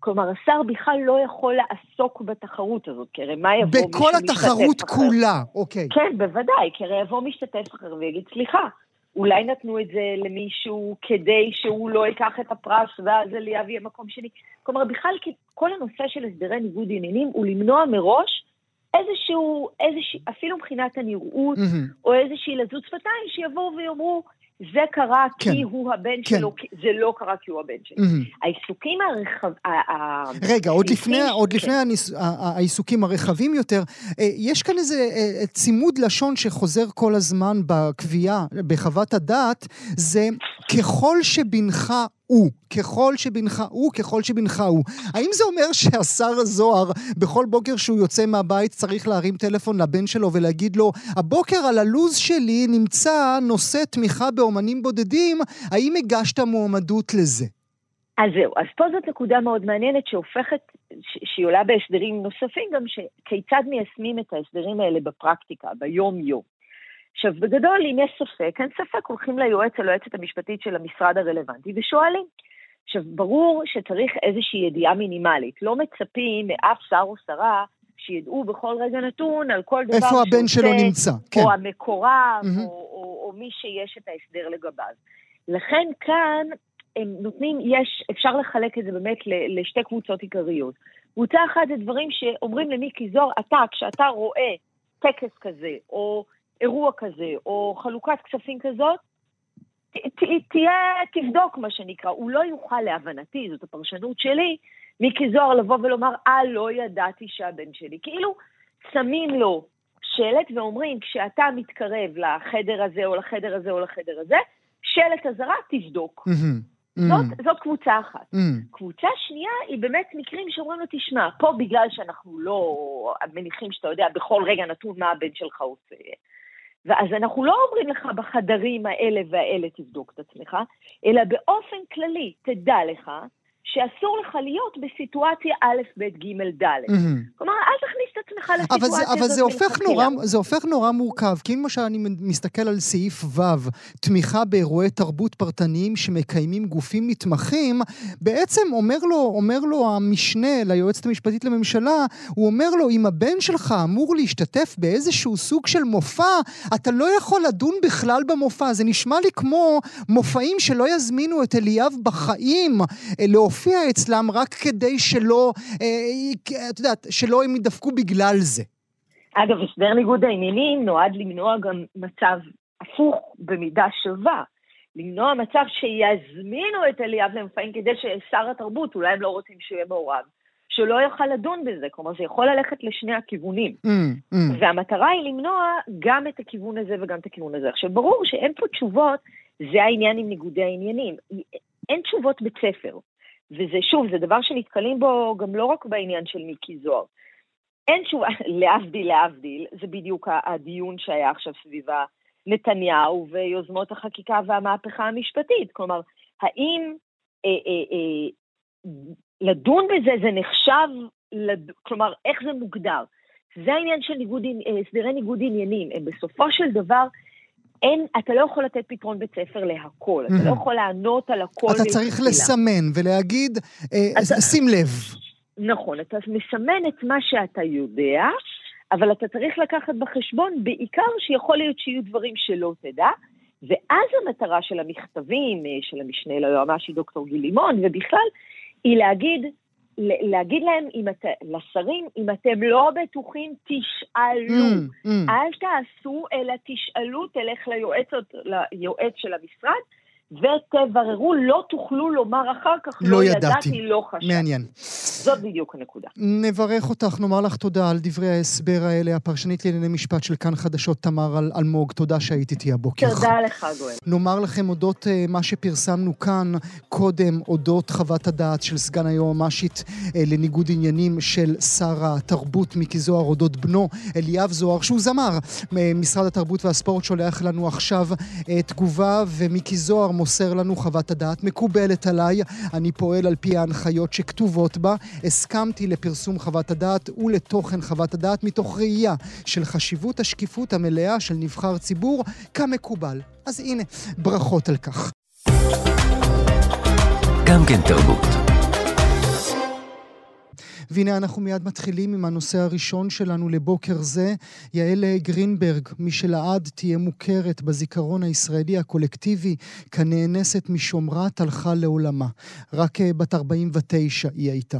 כלומר, השר בכלל לא יכול לעסוק בתחרות הזאת, כי הרי מה יבוא מישהו משתתף אחר? בכל התחרות כולה, אוקיי. כן, בוודאי, כי הרי יבוא משתתף אחר ויגיד, סליחה, אולי נתנו את זה למישהו כדי שהוא לא ייקח את הפרס ואז אליאב יהיה מקום שני. כלומר, בכלל כל הנושא של הסדרי ניגוד עניינים הוא למנוע מראש איזשהו, איזשהו אפילו מבחינת הנראות, mm-hmm. או איזושהי לזות שפתיים, שיבואו ויאמרו, זה קרה כן, כי הוא הבן כן. שלו, זה לא קרה כי הוא הבן שלו. Mm-hmm. העיסוקים הרחב... רגע, עוד לפני, ש... עוד לפני כן. הניס... העיסוקים הרחבים יותר, אה, יש כאן איזה אה, צימוד לשון שחוזר כל הזמן בקביעה, בחוות הדעת, זה ככל שבנך הוא, ככל שבנך הוא, ככל שבנך הוא. האם זה אומר שהשר זוהר, בכל בוקר שהוא יוצא מהבית, צריך להרים טלפון לבן שלו ולהגיד לו, הבוקר על הלו"ז שלי נמצא נושא תמיכה באומנים בודדים, האם הגשת מועמדות לזה? אז זהו, אז פה זאת נקודה מאוד מעניינת שהופכת, שהיא עולה בהסדרים נוספים גם, כיצד מיישמים את ההסדרים האלה בפרקטיקה, ביום-יום. עכשיו, בגדול, אם יש ספק, אין ספק, הולכים ליועץ או ליועצת המשפטית של המשרד הרלוונטי ושואלים. עכשיו, ברור שצריך איזושהי ידיעה מינימלית. לא מצפים מאף שר או שרה שידעו בכל רגע נתון על כל דבר איפה הבן שלו נמצא, כן. או המקורב, מהמם. או, או, או מי שיש את ההסדר לגביו. לכן כאן הם נותנים, יש, אפשר לחלק את זה באמת לשתי קבוצות עיקריות. קבוצה אחת זה דברים שאומרים למיקי זוהר, אתה, כשאתה רואה טקס כזה, או אירוע כזה, או חלוקת כספים כזאת, ת- תהיה, תבדוק מה שנקרא. הוא לא יוכל, להבנתי, זאת הפרשנות שלי, מיקי זוהר לבוא ולומר, אה, לא ידעתי שהבן שלי. כאילו, שמים לו שלט ואומרים, כשאתה מתקרב לחדר הזה, או לחדר הזה, או לחדר הזה, שלט אזהרה, תבדוק. מהמם, זאת, מהמם, זאת קבוצה אחת. מהמם. קבוצה שנייה היא באמת מקרים שאומרים לו, תשמע, פה בגלל שאנחנו לא מניחים שאתה יודע בכל רגע נתון מה הבן שלך עושה. ואז אנחנו לא אומרים לך בחדרים האלה והאלה תבדוק את עצמך, אלא באופן כללי, תדע לך שאסור לך להיות בסיטואציה א', ב', ג', ד'. כלומר, אל תכניס את עצמך לסיטואציה הזאת אבל זה הופך, מלכתחילה. נורא, זה הופך נורא מורכב, כי אם למשל אני מסתכל על סעיף ו', תמיכה באירועי תרבות פרטניים שמקיימים גופים נתמכים, בעצם אומר לו, אומר לו המשנה ליועצת המשפטית לממשלה, הוא אומר לו, אם הבן שלך אמור להשתתף באיזשהו סוג של מופע, אתה לא יכול לדון בכלל במופע. זה נשמע לי כמו מופעים שלא יזמינו את אליאב בחיים אה, להופיע אצלם רק כדי שלא, אה, את יודעת, שלא הם ידפקו בגלל זה. אגב, הסדר ניגוד העניינים נועד למנוע גם מצב הפוך במידה שווה. למנוע מצב שיזמינו את אליאב למופעים כדי ששר התרבות, אולי הם לא רוצים שהוא יהיה מעורב, שלא יוכל לדון בזה. כלומר, זה יכול ללכת לשני הכיוונים. Mm, mm. והמטרה היא למנוע גם את הכיוון הזה וגם את הכיוון הזה. עכשיו, ברור שאין פה תשובות, זה העניין עם ניגודי העניינים. אין תשובות בית ספר. וזה, שוב, זה דבר שנתקלים בו גם לא רק בעניין של מיקי זוהר. אין תשובה, להבדיל, להבדיל, זה בדיוק הדיון שהיה עכשיו סביב נתניהו ויוזמות החקיקה והמהפכה המשפטית. כלומר, האם אה, אה, אה, לדון בזה זה נחשב, לד... כלומר, איך זה מוגדר? זה העניין של ניגוד, אה, הסדרי ניגוד עניינים. הם בסופו של דבר, אין, אתה לא יכול לתת פתרון בית ספר להכל, אתה לא יכול לענות על הכל. אתה צריך. לסמן ולהגיד, אה, שים לב. נכון, אתה מסמן את מה שאתה יודע, אבל אתה צריך לקחת בחשבון בעיקר שיכול להיות שיהיו דברים שלא תדע, ואז המטרה של המכתבים אה, של המשנה ליועמ"שי דוקטור גיל לימון, ובכלל, היא להגיד, להגיד להם, אם אתה, לשרים, אם אתם לא בטוחים, תשאלו. Mm, mm. אל תעשו, אלא תשאלו, תלך ליועץ, ליועץ של המשרד, ותבררו, לא תוכלו לומר אחר כך, לא לא, ידעתי." ידעתי, לא חשבתי. מעניין. זאת בדיוק הנקודה. נברך אותך, נאמר לך תודה על דברי ההסבר האלה. הפרשנית לענייני משפט של כאן חדשות, תמר אל- אלמוג, תודה שהיית איתי הבוקר. תודה לך, גואל. נאמר לכם אודות אה, מה שפרסמנו כאן קודם, אודות חוות הדעת של סגן היועמ"שית אה, לניגוד עניינים של שר התרבות מיקי זוהר, אודות בנו אליאב זוהר, שהוא זמר. משרד התרבות והספורט שולח לנו עכשיו אה, תגובה, ומיקי זוהר מוסר לנו חוות הדעת מקובלת עליי. אני פועל על פי ההנחיות שכתובות בה. הסכמתי לפרסום חוות הדעת ולתוכן חוות הדעת מתוך ראייה של חשיבות השקיפות המלאה של נבחר ציבור כמקובל. אז הנה, ברכות על כך. גם כן תרבות. והנה אנחנו מיד מתחילים עם הנושא הראשון שלנו לבוקר זה. יעל גרינברג, מי שלעד תהיה מוכרת בזיכרון הישראלי הקולקטיבי כנאנסת משומרת, הלכה לעולמה. רק אה, בת 49 היא הייתה.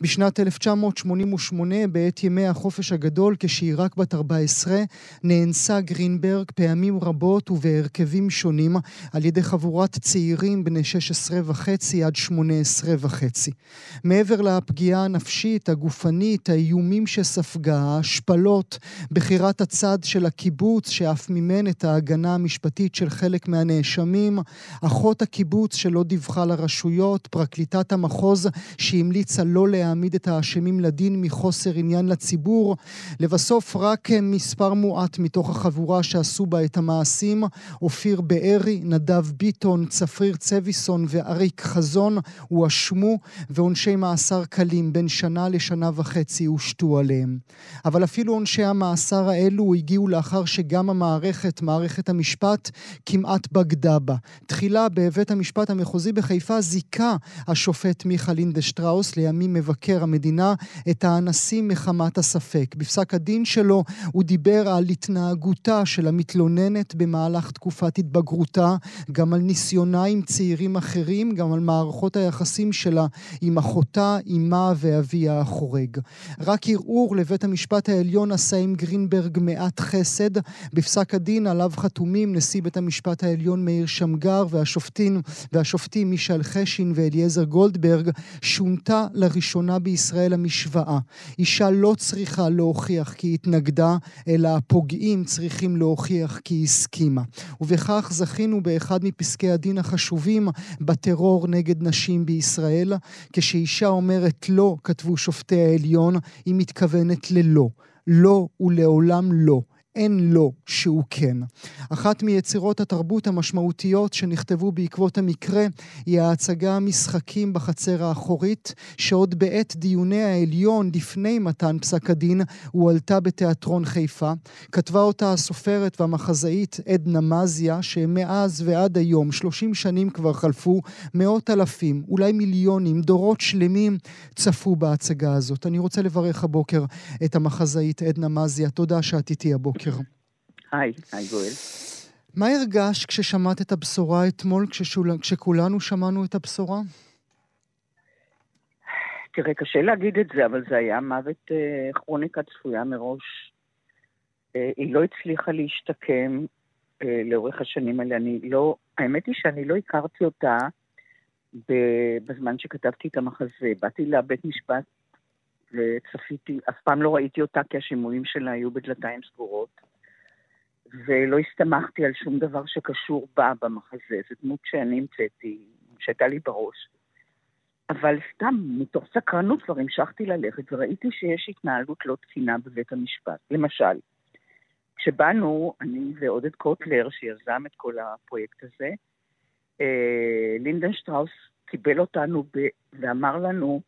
בשנת 1988, בעת ימי החופש הגדול, כשהיא רק בת 14, נאנסה גרינברג פעמים רבות ובהרכבים שונים על ידי חבורת צעירים בני 16 וחצי עד 18 וחצי. מעבר לפגיעה הנפשית, הגופנית, האיומים שספגה, ההשפלות, בחירת הצד של הקיבוץ שאף מימן את ההגנה המשפטית של חלק מהנאשמים, אחות הקיבוץ שלא דיווחה לרשויות, פרקליטת המחוז שהמליצה לא להעמיד את האשמים לדין מחוסר עניין לציבור, לבסוף רק מספר מועט מתוך החבורה שעשו בה את המעשים, אופיר בארי, נדב ביטון, צפריר צביסון ואריק חזון, הואשמו ועונשי מאסר קלים בין שנה משנה לשנה וחצי הושתו עליהם. אבל אפילו עונשי המאסר האלו הגיעו לאחר שגם המערכת, מערכת המשפט, כמעט בגדה בה. תחילה בבית המשפט המחוזי בחיפה זיכה השופט מיכה לינדשטראוס, לימים מבקר המדינה, את האנסים מחמת הספק. בפסק הדין שלו הוא דיבר על התנהגותה של המתלוננת במהלך תקופת התבגרותה, גם על ניסיונה עם צעירים אחרים, גם על מערכות היחסים שלה עם אחותה, אמה ואביה החורג. רק ערעור לבית המשפט העליון עשה עם גרינברג מעט חסד. בפסק הדין עליו חתומים נשיא בית המשפט העליון מאיר שמגר והשופטים, והשופטים מישל חשין ואליעזר גולדברג, שונתה לראשונה בישראל המשוואה. אישה לא צריכה להוכיח כי התנגדה, אלא הפוגעים צריכים להוכיח כי הסכימה. ובכך זכינו באחד מפסקי הדין החשובים בטרור נגד נשים בישראל. כשאישה אומרת לא, כתבו שופטי העליון, היא מתכוונת ללא. לא ולעולם לא. אין לו שהוא כן. אחת מיצירות התרבות המשמעותיות שנכתבו בעקבות המקרה היא ההצגה המשחקים בחצר האחורית, שעוד בעת דיוני העליון לפני מתן פסק הדין הועלתה בתיאטרון חיפה. כתבה אותה הסופרת והמחזאית עדנה מזיה, שמאז ועד היום, 30 שנים כבר חלפו, מאות אלפים, אולי מיליונים, דורות שלמים צפו בהצגה הזאת. אני רוצה לברך הבוקר את המחזאית עדנה מזיה. תודה שאת איתי הבוקר. בוקר. היי, היי גואל. מה הרגשת כששמעת את הבשורה אתמול, כששול... כשכולנו שמענו את הבשורה? תראה, קשה להגיד את זה, אבל זה היה מוות אה, כרוניקה צפויה מראש. אה, היא לא הצליחה להשתקם אה, לאורך השנים האלה. אני לא, האמת היא שאני לא הכרתי אותה בזמן שכתבתי את המחזה. באתי לבית משפט וצפיתי, אף פעם לא ראיתי אותה כי השימועים שלה היו בדלתיים סגורות, ולא הסתמכתי על שום דבר שקשור בה במחזה, זו דמות שאני המצאתי, שהייתה לי בראש. אבל סתם, מתוך סקרנות כבר המשכתי ללכת וראיתי שיש התנהלות לא תקינה בבית המשפט. למשל, כשבאנו, אני ועודד קוטלר, שיזם את כל הפרויקט הזה, אה, לינדן שטראוס קיבל אותנו ב- ואמר לנו,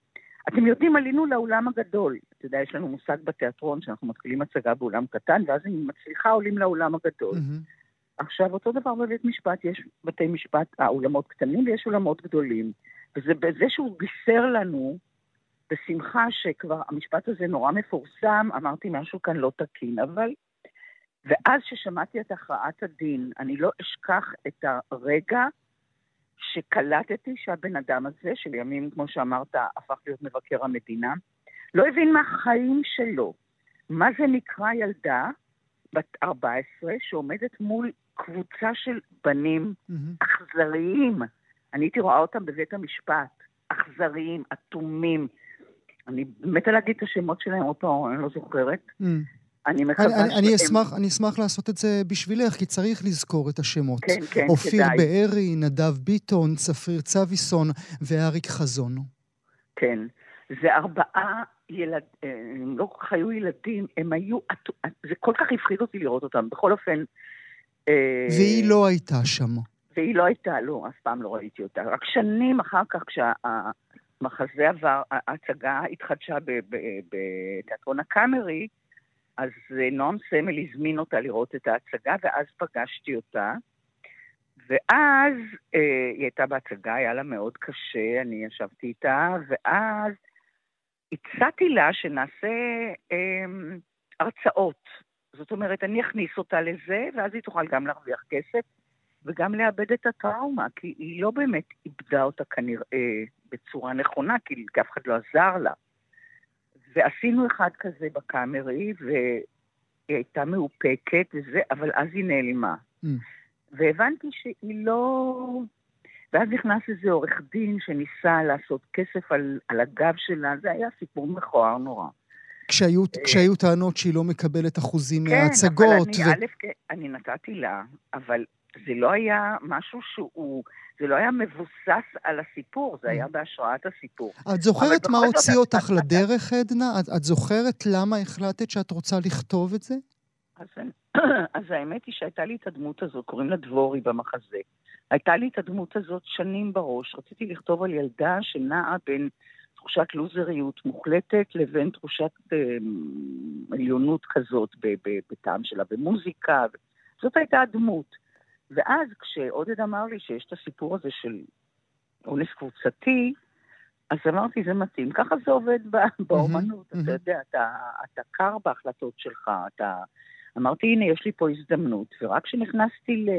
אתם יודעים, עלינו לאולם הגדול. אתה יודע, יש לנו מושג בתיאטרון שאנחנו מתחילים הצגה באולם קטן, ואז אם מצליחה עולים לאולם הגדול. Mm-hmm. עכשיו, אותו דבר בבית משפט, יש בתי משפט, אה, אולמות קטנים ויש אולמות גדולים. וזה בזה שהוא בישר לנו, בשמחה שכבר המשפט הזה נורא מפורסם, אמרתי משהו כאן לא תקין, אבל... ואז ששמעתי את הכרעת הדין, אני לא אשכח את הרגע שקלטתי שהבן אדם הזה, שלימים, כמו שאמרת, הפך להיות מבקר המדינה, לא הבין מהחיים שלו מה זה נקרא ילדה בת 14 שעומדת מול קבוצה של בנים mm-hmm. אכזריים. אני הייתי רואה אותם בבית המשפט, אכזריים, אטומים. אני מתה להגיד את השמות שלהם עוד פעם, אני לא זוכרת. Mm. אני מקווה אני, אני, אשמח, אני אשמח לעשות את זה בשבילך, כי צריך לזכור את השמות. כן, כן, אופיר כדאי. בארי, נדב ביטון, צפריר צביסון ואריק חזון. כן. זה ארבעה ילד... אה, הם לא כל כך היו ילדים, הם היו... זה כל כך הפחיד אותי לראות אותם. בכל אופן... אה, והיא לא הייתה שם. והיא לא הייתה, לא, אף פעם לא ראיתי אותה. רק שנים אחר כך, כשהמחזה עבר, ההצגה התחדשה בתיאטרון הקאמרי, אז אה, נועם סמל הזמין אותה לראות את ההצגה, ואז פגשתי אותה. ואז אה, היא הייתה בהצגה, היה לה מאוד קשה, אני ישבתי איתה, ואז הצעתי לה שנעשה אה, הרצאות. זאת אומרת, אני אכניס אותה לזה, ואז היא תוכל גם להרוויח כסף וגם לאבד את הטראומה, כי היא לא באמת איבדה אותה כנראה בצורה נכונה, כי אף אחד לא עזר לה. ועשינו אחד כזה בקאמרי, והיא הייתה מאופקת וזה, אבל אז היא נעלמה. Mm. והבנתי שהיא לא... ואז נכנס איזה עורך דין שניסה לעשות כסף על, על הגב שלה, זה היה סיפור מכוער נורא. כשהיו, אה, כשהיו טענות שהיא לא מקבלת אחוזים כן, מההצגות. כן, אבל אני, ו... א', אני נתתי לה, אבל זה לא היה משהו שהוא... זה לא היה מבוסס על הסיפור, זה היה בהשראת הסיפור. את זוכרת מה הוציא אותך לדרך, עדנה? את, את זוכרת למה החלטת שאת רוצה לכתוב את זה? אז, אז האמת היא שהייתה לי את הדמות הזאת, קוראים לה דבורי במחזה. הייתה לי את הדמות הזאת שנים בראש. רציתי לכתוב על ילדה שנעה בין תחושת לוזריות מוחלטת לבין תחושת אה, עליונות כזאת בטעם שלה במוזיקה. זאת הייתה הדמות. ואז כשעודד אמר לי שיש את הסיפור הזה של אונס קבוצתי, אז אמרתי, זה מתאים. ככה זה עובד באומנות, אתה. יודע, אתה, אתה קר בהחלטות שלך, אתה... אמרתי, הנה, יש לי פה הזדמנות, ורק כשנכנסתי ל...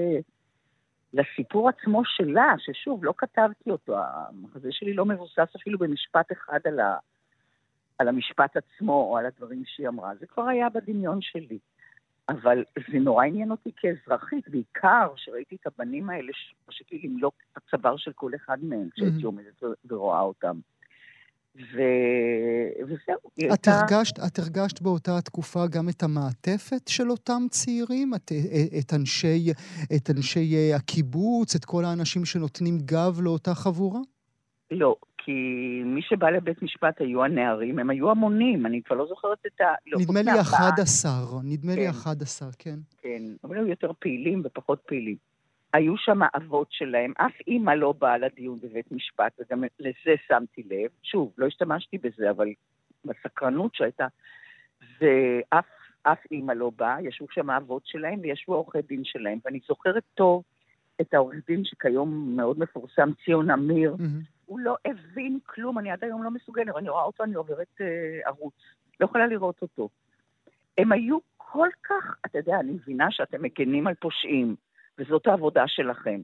לסיפור עצמו שלה, ששוב, לא כתבתי אותו, המחזה שלי לא מבוסס אפילו במשפט אחד על, ה... על המשפט עצמו או על הדברים שהיא אמרה, זה כבר היה בדמיון שלי. אבל זה נורא עניין אותי כאזרחית, בעיקר שראיתי את הבנים האלה, שרציתי למלוק את הצוואר של כל אחד מהם כשהייתי mm-hmm. עומדת ורואה אותם. ו... וזהו. את. הרגשת, את הרגשת באותה התקופה גם את המעטפת של אותם צעירים? את, את, אנשי, את אנשי הקיבוץ, את כל האנשים שנותנים גב לאותה חבורה? לא, כי מי שבא לבית משפט היו הנערים, הם היו המונים, אני כבר לא זוכרת את ה... לא, נדמה לי 11, נדמה כן. לי 11, כן. כן, אבל היו יותר פעילים ופחות פעילים. היו שם אבות שלהם, אף אימא לא באה לדיון בבית משפט, וגם לזה שמתי לב. שוב, לא השתמשתי בזה, אבל בסקרנות שהייתה, ואף אף אימא לא באה, ישבו שם אבות שלהם וישבו עורכי דין שלהם, ואני זוכרת טוב את העורך דין שכיום מאוד מפורסם, ציון אמיר, mm-hmm. הוא לא הבין כלום, אני עד היום לא מסוגלת, אני רואה אותו, אני עוברת אה, ערוץ, לא יכולה לראות אותו. הם היו כל כך, אתה יודע, אני מבינה שאתם מגנים על פושעים, וזאת העבודה שלכם,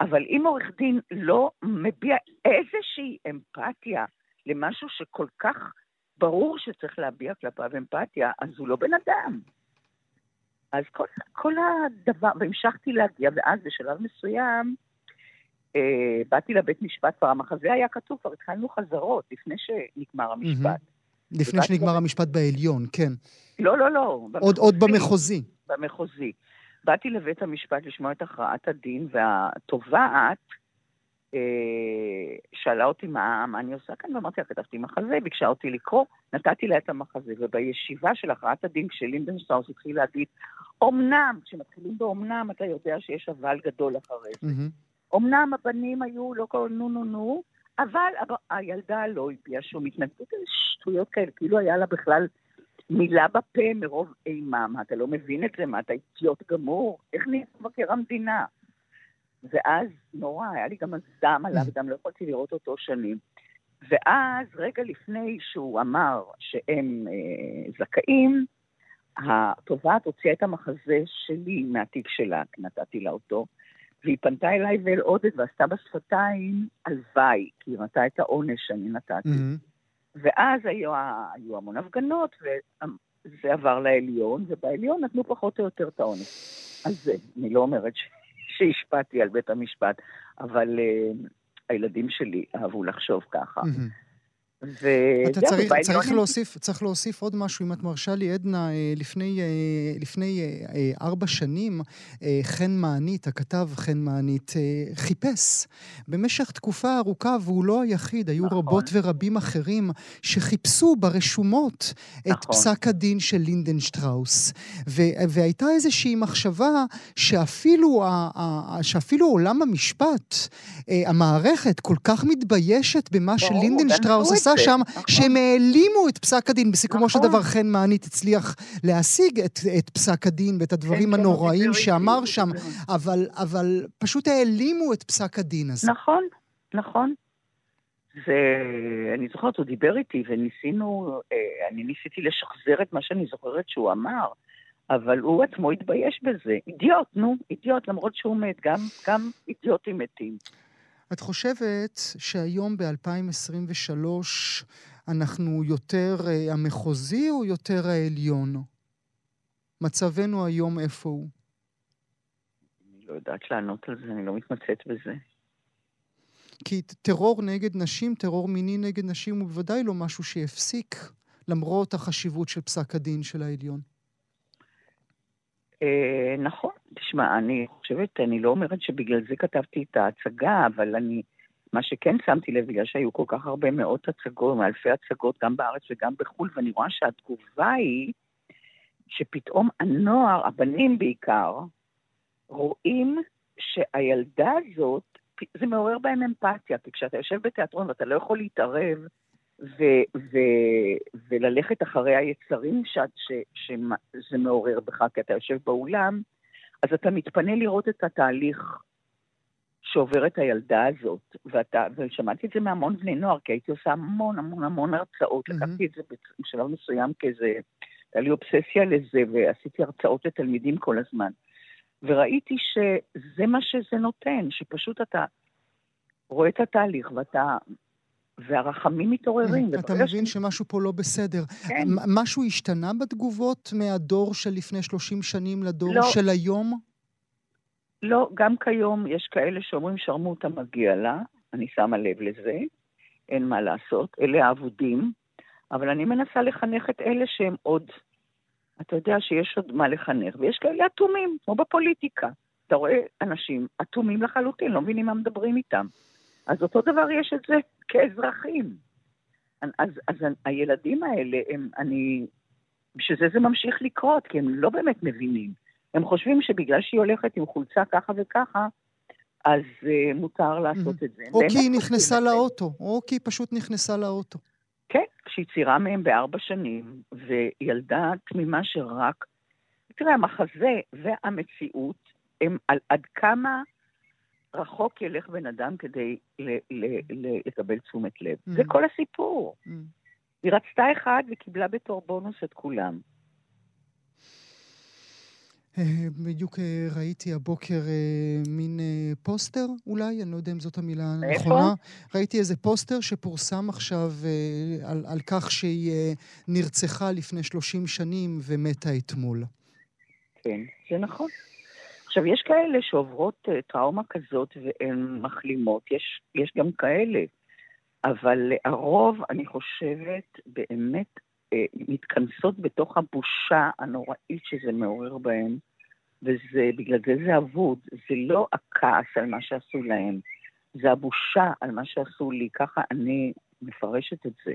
אבל אם עורך דין לא מביע איזושהי אמפתיה למשהו שכל כך ברור שצריך להביע כלפיו אמפתיה, אז הוא לא בן אדם. אז כל, כל הדבר, והמשכתי להגיע, ואז בשלב מסוים, באתי לבית משפט, כבר המחזה היה כתוב, כבר התחלנו חזרות לפני שנגמר המשפט. לפני שנגמר המשפט בעליון, כן. לא, לא, לא. עוד, עוד במחוזי. במחוזי. באתי לבית המשפט לשמוע את הכרעת הדין, והתובעת אה, שאלה אותי מה, מה אני עושה כאן, ואמרתי לה, כתבתי מחזה, ביקשה אותי לקרוא, נתתי לה את המחזה, ובישיבה של הכרעת הדין, כשלינדנשטראוס התחיל להגיד, אמנם, כשמתחילים באומנם, אתה יודע שיש אבל גדול אחרי זה. Mm-hmm. אמנם הבנים היו לא כל נו נו נו, אבל הילדה לא הביעה שום התנגדות, שטויות כאלה, כאילו היה לה בכלל מילה בפה מרוב אימה. מה, אתה לא מבין את זה? מה, אתה אידיוט גמור? איך נהיה מבקר המדינה? ואז נורא, היה לי גם הזעם עליו, וגם לא יכולתי לראות אותו שנים. ואז, רגע לפני שהוא אמר שהם אה, זכאים, התובעת הוציאה את המחזה שלי מהתיק שלה, נתתי לה אותו, והיא פנתה אליי ואל עודד ועשתה בשפתיים הלוואי, כי היא ראתה את העונש שאני נתתי. Mm-hmm. ואז היו, היו המון הפגנות, וזה עבר לעליון, ובעליון נתנו פחות או יותר את העונש. אז זה, אני לא אומרת ש... שהשפעתי על בית המשפט, אבל uh, הילדים שלי אהבו לחשוב ככה. Mm-hmm. אתה צריך, צריך, להוסיף, צריך להוסיף עוד משהו, אם את מרשה לי, עדנה, אה, לפני, אה, לפני אה, ארבע שנים, חן מענית, הכתב חן מענית, חיפש במשך תקופה ארוכה, והוא לא היחיד, היו נכון. רבות ורבים אחרים שחיפשו ברשומות נכון. את פסק הדין של לינדן שטראוס. והייתה איזושהי מחשבה שאפילו, שאפילו עולם המשפט, המערכת, כל כך מתביישת במה שלינדן שטראוס עשה, עשה שם, נכון. שהם העלימו את פסק הדין. בסיכומו נכון. של דבר, חן מענית הצליח להשיג את, את פסק הדין ואת הדברים כן, הנוראים שאמר שם, אבל, אבל פשוט העלימו את פסק הדין הזה. נכון, נכון. ואני זוכרת, הוא דיבר איתי וניסינו, אה, אני ניסיתי לשחזר את מה שאני זוכרת שהוא אמר, אבל הוא עצמו התבייש בזה. אידיוט, נו, אידיוט, למרות שהוא מת, גם, גם אידיוטים מתים. את חושבת שהיום ב-2023 אנחנו יותר uh, המחוזי או יותר העליון? מצבנו היום איפה הוא? אני לא יודעת לענות על זה, אני לא מתמצאת בזה. כי טרור נגד נשים, טרור מיני נגד נשים, הוא בוודאי לא משהו שהפסיק, למרות החשיבות של פסק הדין של העליון. אה, נכון, תשמע, אני חושבת, אני לא אומרת שבגלל זה כתבתי את ההצגה, אבל אני, מה שכן שמתי לב, בגלל שהיו כל כך הרבה מאות הצגות, אלפי הצגות, גם בארץ וגם בחו"ל, ואני רואה שהתגובה היא שפתאום הנוער, הבנים בעיקר, רואים שהילדה הזאת, זה מעורר בהם אמפתיה, כי כשאתה יושב בתיאטרון ואתה לא יכול להתערב ו- ו- וללכת אחרי היצרים שאת, ש- שזה מעורר בך, כי אתה יושב באולם, אז אתה מתפנה לראות את התהליך שעוברת הילדה הזאת, ואתה, ושמעתי את זה מהמון בני נוער, כי הייתי עושה המון המון המון הרצאות, mm-hmm. לקחתי את זה בשלב מסוים כאיזה, הייתה לי אובססיה לזה, ועשיתי הרצאות לתלמידים כל הזמן. וראיתי שזה מה שזה נותן, שפשוט אתה רואה את התהליך ואתה... והרחמים מתעוררים. אתה מבין ש... שמשהו פה לא בסדר. כן. משהו השתנה בתגובות מהדור של לפני 30 שנים לדור לא. של היום? לא, גם כיום יש כאלה שאומרים שרמוטה מגיע לה, אני שמה לב לזה, אין מה לעשות, אלה האבודים, אבל אני מנסה לחנך את אלה שהם עוד, אתה יודע שיש עוד מה לחנך, ויש כאלה אטומים, כמו בפוליטיקה. אתה רואה אנשים אטומים לחלוטין, לא מבינים מה מדברים איתם. אז אותו דבר יש את זה כאזרחים. אז, אז, הילדים האלה, הם, אני, בשביל זה זה ממשיך לקרות, כי הם לא באמת מבינים. הם חושבים שבגלל שהיא הולכת עם חולצה ככה וככה, אז uh, מותר לעשות mm-hmm. את זה. או כי היא נכנסה לאוטו, או כי היא פשוט נכנסה לאוטו. כן, שהיא ציירה מהם בארבע שנים, וילדה תמימה שרק... תראה, המחזה והמציאות הם על עד כמה רחוק ילך בן אדם כדי ל- ל- ל- לקבל תשומת לב. Mm-hmm. זה כל הסיפור. Mm-hmm. היא רצתה אחד וקיבלה בתור בונוס את כולם. אה, בדיוק אה, ראיתי הבוקר אה, מין פוסטר, אולי, אני לא יודע אם זאת המילה הנכונה. ראיתי איזה פוסטר שפורסם עכשיו על, על כך שהיא נרצחה לפני 30 שנים ומתה אתמול. כן, זה נכון. עכשיו, יש כאלה שעוברות טראומה כזאת והן מחלימות, יש, יש גם כאלה, אבל הרוב, אני חושבת, באמת מתכנסות בתוך הבושה הנוראית שזה מעורר בהם, ובגלל זה זה אבוד. זה לא הכעס על מה שעשו להם, זה הבושה על מה שעשו לי, ככה אני מפרשת את זה.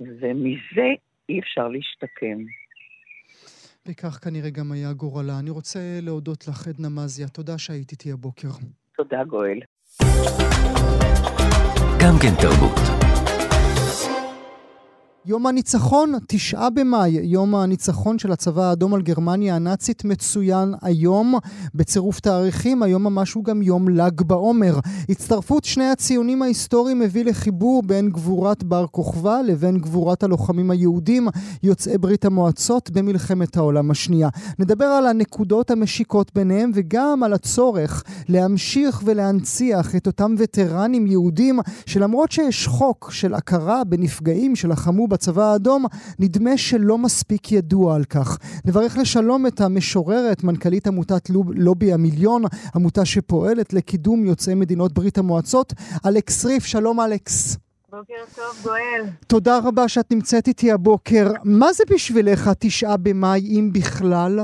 ומזה אי אפשר להשתקם. וכך כנראה גם היה גורלה. אני רוצה להודות לך, עדנה מזיה. תודה שהיית איתי הבוקר. תודה, גואל. גם כן תרבות. יום הניצחון, תשעה במאי, יום הניצחון של הצבא האדום על גרמניה הנאצית מצוין היום בצירוף תאריכים, היום ממש הוא גם יום ל"ג בעומר. הצטרפות שני הציונים ההיסטוריים הביא לחיבור בין גבורת בר כוכבא לבין גבורת הלוחמים היהודים יוצאי ברית המועצות במלחמת העולם השנייה. נדבר על הנקודות המשיקות ביניהם וגם על הצורך להמשיך ולהנציח את אותם וטרנים יהודים שלמרות שיש חוק של הכרה בנפגעים שלחמו בצבא האדום, נדמה שלא מספיק ידוע על כך. נברך לשלום את המשוררת, מנכ"לית עמותת לובי המיליון, עמותה שפועלת לקידום יוצאי מדינות ברית המועצות, אלכס ריף, שלום אלכס. בוקר טוב, גואל. תודה רבה שאת נמצאת איתי הבוקר. מה זה בשבילך תשעה במאי, אם בכלל?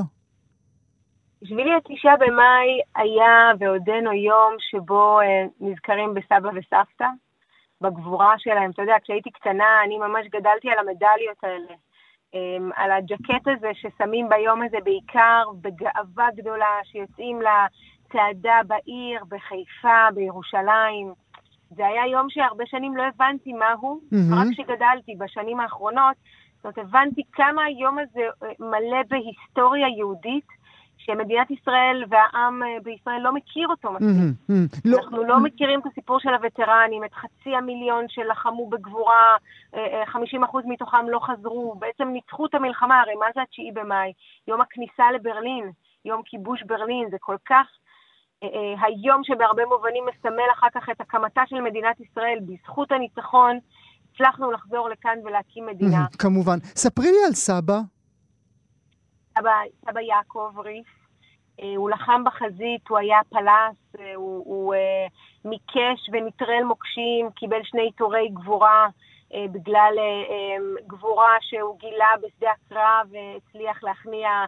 בשבילי התשעה במאי היה ועודנו יום שבו אה, נזכרים בסבא וסבתא. בגבורה שלהם. אתה יודע, כשהייתי קטנה, אני ממש גדלתי על המדליות האלה. אמ, על הג'קט הזה ששמים ביום הזה בעיקר בגאווה גדולה, שיוצאים לצעדה בעיר, בחיפה, בירושלים. זה היה יום שהרבה שנים לא הבנתי מהו, mm-hmm. רק כשגדלתי בשנים האחרונות. זאת אומרת, הבנתי כמה היום הזה אה, מלא בהיסטוריה יהודית, שמדינת ישראל והעם אה, בישראל לא מכיר אותו מספיק. לא. אנחנו לא מכירים את הסיפור של הווטרנים, את חצי המיליון שלחמו בגבורה, 50% אה, אה, מתוכם לא חזרו, בעצם ניצחו את המלחמה, הרי מה זה התשיעי במאי? יום הכניסה לברלין, יום כיבוש ברלין, זה כל כך היום שבהרבה מובנים מסמל אחר כך את הקמתה של מדינת ישראל, בזכות הניצחון, הצלחנו לחזור לכאן ולהקים מדינה. כמובן. ספרי לי על סבא. סבא, סבא יעקב ריף. אה, הוא לחם בחזית, הוא היה פלס, אה, הוא, הוא אה, מיקש ונטרל מוקשים, קיבל שני עיטורי גבורה בגלל גבורה שהוא גילה בשדה הקרב והצליח להכניע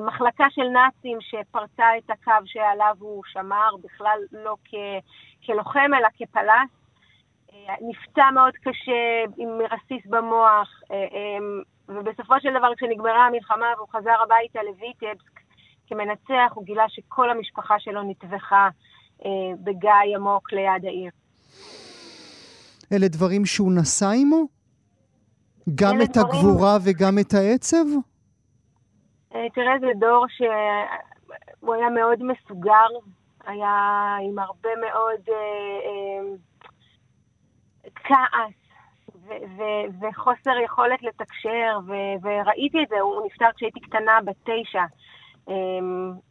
מחלקה של נאצים שפרצה את הקו שעליו הוא שמר, בכלל לא כ, כלוחם אלא כפלס. נפצע מאוד קשה עם רסיס במוח, ובסופו של דבר כשנגמרה המלחמה והוא חזר הביתה לויטבסק כמנצח, הוא גילה שכל המשפחה שלו נטבחה אה, בגיא עמוק ליד העיר. אלה דברים שהוא נשא עמו? גם את דברים- הגבורה וגם את העצב? אה, תראה, זה דור שהוא היה מאוד מסוגר, היה עם הרבה מאוד אה, אה, כעס ו- ו- וחוסר יכולת לתקשר, ו- וראיתי את זה, הוא נפטר כשהייתי קטנה, בת תשע. אה,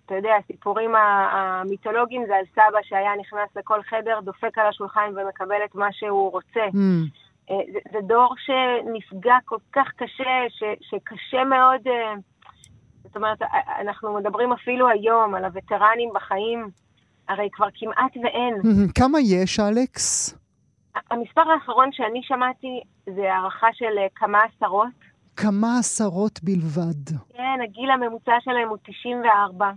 אתה יודע, הסיפורים המיתולוגיים זה על סבא שהיה נכנס לכל חדר, דופק על השולחן ומקבל את מה שהוא רוצה. Hmm. אה, זה, זה דור שנפגע כל כך קשה, ש, שקשה מאוד, אה, זאת אומרת, אה, אנחנו מדברים אפילו היום על הווטרנים בחיים, הרי כבר כמעט ואין. Hmm. כמה יש, אלכס? המספר האחרון שאני שמעתי זה הערכה של אה, כמה עשרות. כמה עשרות בלבד. כן, הגיל הממוצע שלהם הוא 94.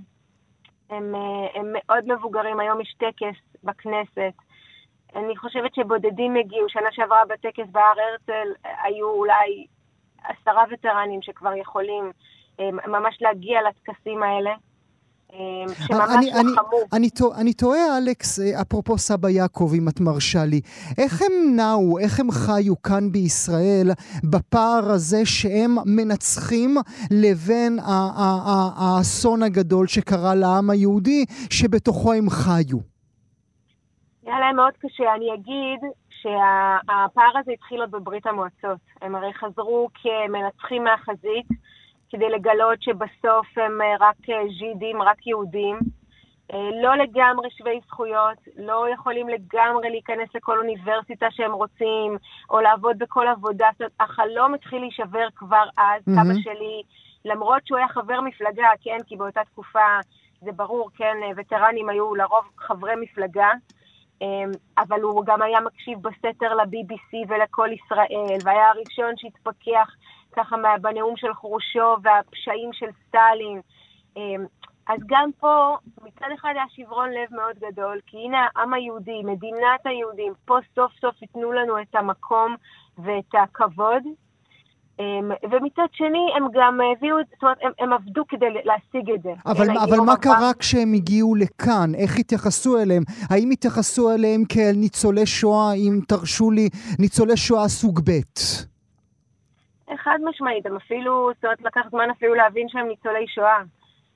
הם, אה, הם מאוד מבוגרים, היום יש טקס בכנסת. אני חושבת שבודדים הגיעו, שנה שעברה בטקס בהר הרצל אה, היו אולי עשרה וטרנים שכבר יכולים ממש להגיע לטקסים האלה, אני- אני- לחמו. אני טוע- אני תוהה, אלכס, אה, אפרופו סבא יעקב, אם את מרשה לי, איך הם נעו, איך הם חיו כאן בישראל בפער הזה שהם מנצחים לבין האסון הגדול שקרה לעם היהודי, שבתוכו הם חיו? היה להם מאוד קשה. אני אגיד שהפער הזה התחיל עוד בברית המועצות. הם הרי חזרו כמנצחים מהחזית, כדי לגלות שבסוף הם אה, רק אה, ז'ידים, רק יהודים. אה, לא לגמרי שווי זכויות, לא יכולים לגמרי להיכנס לכל אוניברסיטה שהם רוצים, או לעבוד בכל עבודה. זאת אומרת, החלום התחיל להישבר כבר אז, מהמם. סבא שלי, למרות שהוא היה חבר מפלגה, כן, כי באותה תקופה, זה ברור, כן, וטרנים היו לרוב חברי מפלגה. אמ, אבל הוא גם היה מקשיב בסתר ל-BBC ולכל ישראל, והיה הראשון שהתפכח ככה מה- בנאום של חרושו והפשעים של סטלין. אמ, אז גם פה, מצד אחד היה שברון לב מאוד גדול, כי הנה העם היהודי, מדינת היהודים, פה סוף סוף ייתנו לנו את המקום ואת הכבוד. אמ, ומצד שני, הם גם הביאו, את- זאת אומרת, הם, הם עבדו כדי להשיג את זה. אבל, אבל מה קרה כשהם הגיעו לכאן? איך התייחסו אליהם? האם התייחסו אליהם כאל ניצולי שואה, אם תרשו לי, ניצולי שואה סוג ב'? חד משמעית, הם אפילו, זאת אומרת, לקח זמן אפילו להבין שהם ניצולי שואה.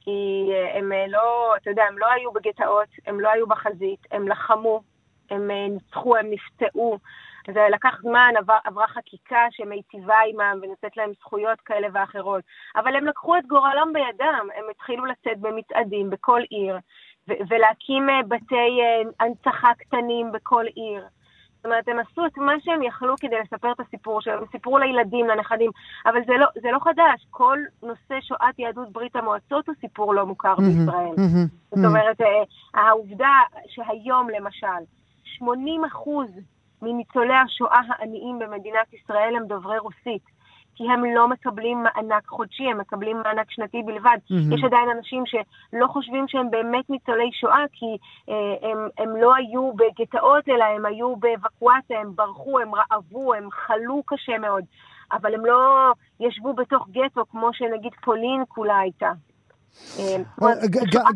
כי אה, הם אה, לא, אתה יודע, הם לא היו בגטאות, הם לא היו בחזית, הם לחמו, הם אה, ניצחו, הם נפצעו. זה לקח זמן, עבר, עברה חקיקה שמיטיבה עימם ונותנת להם זכויות כאלה ואחרות. אבל הם לקחו את גורלם בידם, הם התחילו לצאת במצעדים בכל עיר, ולהקים בתי הנצחה קטנים בכל עיר. זאת אומרת, הם עשו את מה שהם יכלו כדי לספר את הסיפור שלהם, הם סיפרו לילדים, לנכדים, אבל זה לא, זה לא חדש, כל נושא שואת יהדות ברית המועצות הוא סיפור לא מוכר בישראל. מהמם, זאת אומרת, אה, העובדה שהיום למשל, 80 אחוז מניצולי השואה העניים במדינת ישראל הם דוברי רוסית. כי הם לא מקבלים מענק חודשי, הם מקבלים מענק שנתי בלבד. מהמם. יש עדיין אנשים שלא חושבים שהם באמת ניצולי שואה, כי אה, הם, הם לא היו בגטאות, אלא הם היו באבקואציה, הם ברחו, הם רעבו, הם חלו קשה מאוד. אבל הם לא ישבו בתוך גטו, כמו שנגיד פולין כולה הייתה.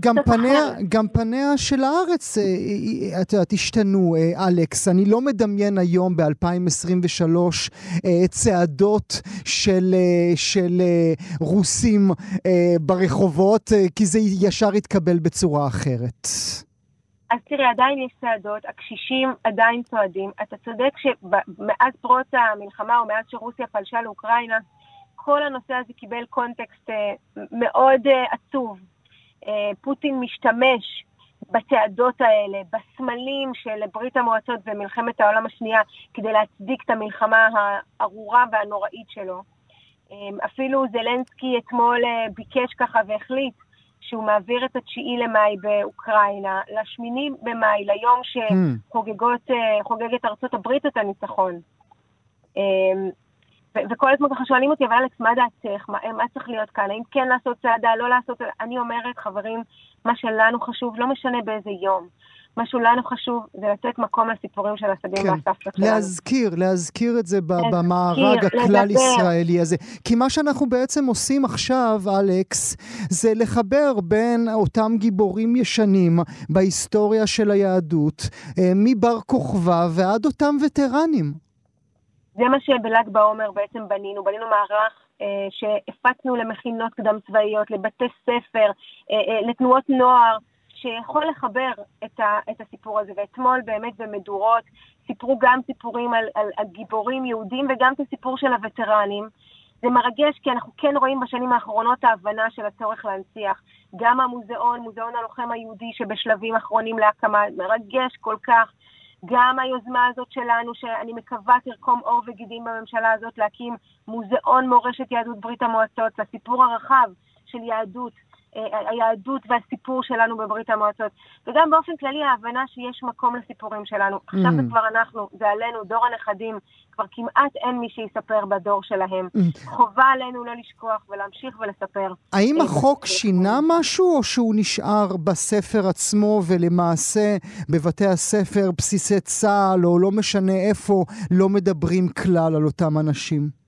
גם קצת פניה, אחרת. גם פניה של הארץ, אה, אה, את יודעת, השתנו, אה, אלכס. אני לא מדמיין היום, ב-2023, אה, צעדות של, אה, של אה, רוסים אה, ברחובות, אה, כי זה ישר יתקבל בצורה אחרת. אז תראה, עדיין יש צעדות, הקשישים עדיין צועדים. אתה צודק שמאז פרוץ המלחמה או מאז שרוסיה פלשה לאוקראינה, כל הנושא הזה קיבל קונטקסט אה, מאוד אה, עצוב. אה, פוטין משתמש בצעדות האלה, בסמלים של ברית המועצות ומלחמת העולם השנייה, כדי להצדיק את המלחמה הארורה והנוראית שלו. אפילו זלנסקי אתמול ביקש ככה והחליט שהוא מעביר את התשיעי למאי באוקראינה, לשמיני במאי, ליום שחוגגות, אה, חוגגת ארצות הברית את הניצחון. ו- וכל הזמן ככה שואלים אותי, אבל אלכס, מה דעתך? מה, מה צריך להיות כאן? האם כן לעשות צעדה, לא לעשות... אני אומרת, חברים, מה שלנו חשוב, לא משנה באיזה יום. מה שלנו חשוב זה לתת מקום לסיפורים של הסבים כן. והסבתות שלנו. להזכיר, להזכיר את זה להזכיר, במארג. הכלל-ישראלי הזה. כי מה שאנחנו בעצם עושים עכשיו, אלכס, זה לחבר בין אותם גיבורים ישנים בהיסטוריה של היהדות, אה, מבר כוכבא ועד אותם וטרנים. זה מה שבל"ג בעומר בעצם בנינו, בנינו מערך אה, שהפצנו למכינות קדם צבאיות, לבתי ספר, אה, אה, לתנועות נוער, שיכול לחבר את, ה, את הסיפור הזה. ואתמול באמת במדורות סיפרו גם סיפורים על, על, על גיבורים יהודים וגם את הסיפור של הווטרנים. זה מרגש כי אנחנו כן רואים בשנים האחרונות ההבנה של הצורך להנציח. גם המוזיאון, מוזיאון הלוחם היהודי שבשלבים אחרונים להקמה, מרגש כל כך. גם היוזמה הזאת שלנו, שאני מקווה תרקום עור וגידים בממשלה הזאת, להקים מוזיאון מורשת יהדות ברית המועצות, לסיפור הרחב של יהדות היהדות והסיפור שלנו בברית המועצות. וגם באופן כללי ההבנה שיש מקום לסיפורים שלנו. Mm. עכשיו זה כבר אנחנו, זה עלינו, דור הנכדים, כבר כמעט אין מי שיספר בדור שלהם. Mm. חובה עלינו לא לשכוח ולהמשיך ולספר. האם החוק שינה משהו, או שהוא נשאר בספר עצמו, ולמעשה בבתי הספר, בסיסי צה"ל, או לא משנה איפה, לא מדברים כלל על אותם אנשים?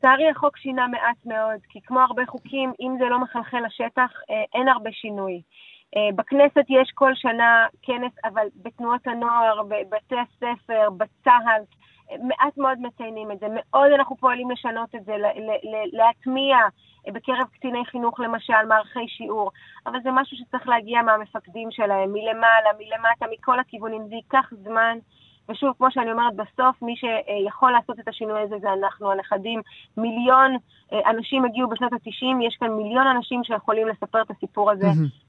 לצערי החוק שינה מעט מאוד, כי כמו הרבה חוקים, אם זה לא מחלחל לשטח, אה, אין הרבה שינוי. אה, בכנסת יש כל שנה כנס, אבל בתנועות הנוער, בבתי הספר, בצה"ל, אה, מעט מאוד מציינים את זה. מאוד אנחנו פועלים לשנות את זה, להטמיע בקרב קציני חינוך למשל, מערכי שיעור, אבל זה משהו שצריך להגיע מהמפקדים שלהם, מלמעלה, מלמטה, מכל הכיוונים. זה ייקח זמן. ושוב, כמו שאני אומרת, בסוף מי שיכול לעשות את השינוי הזה זה אנחנו, הנכדים. מיליון אה, אנשים הגיעו בשנות ה-90, יש כאן מיליון אנשים שיכולים לספר את הסיפור הזה,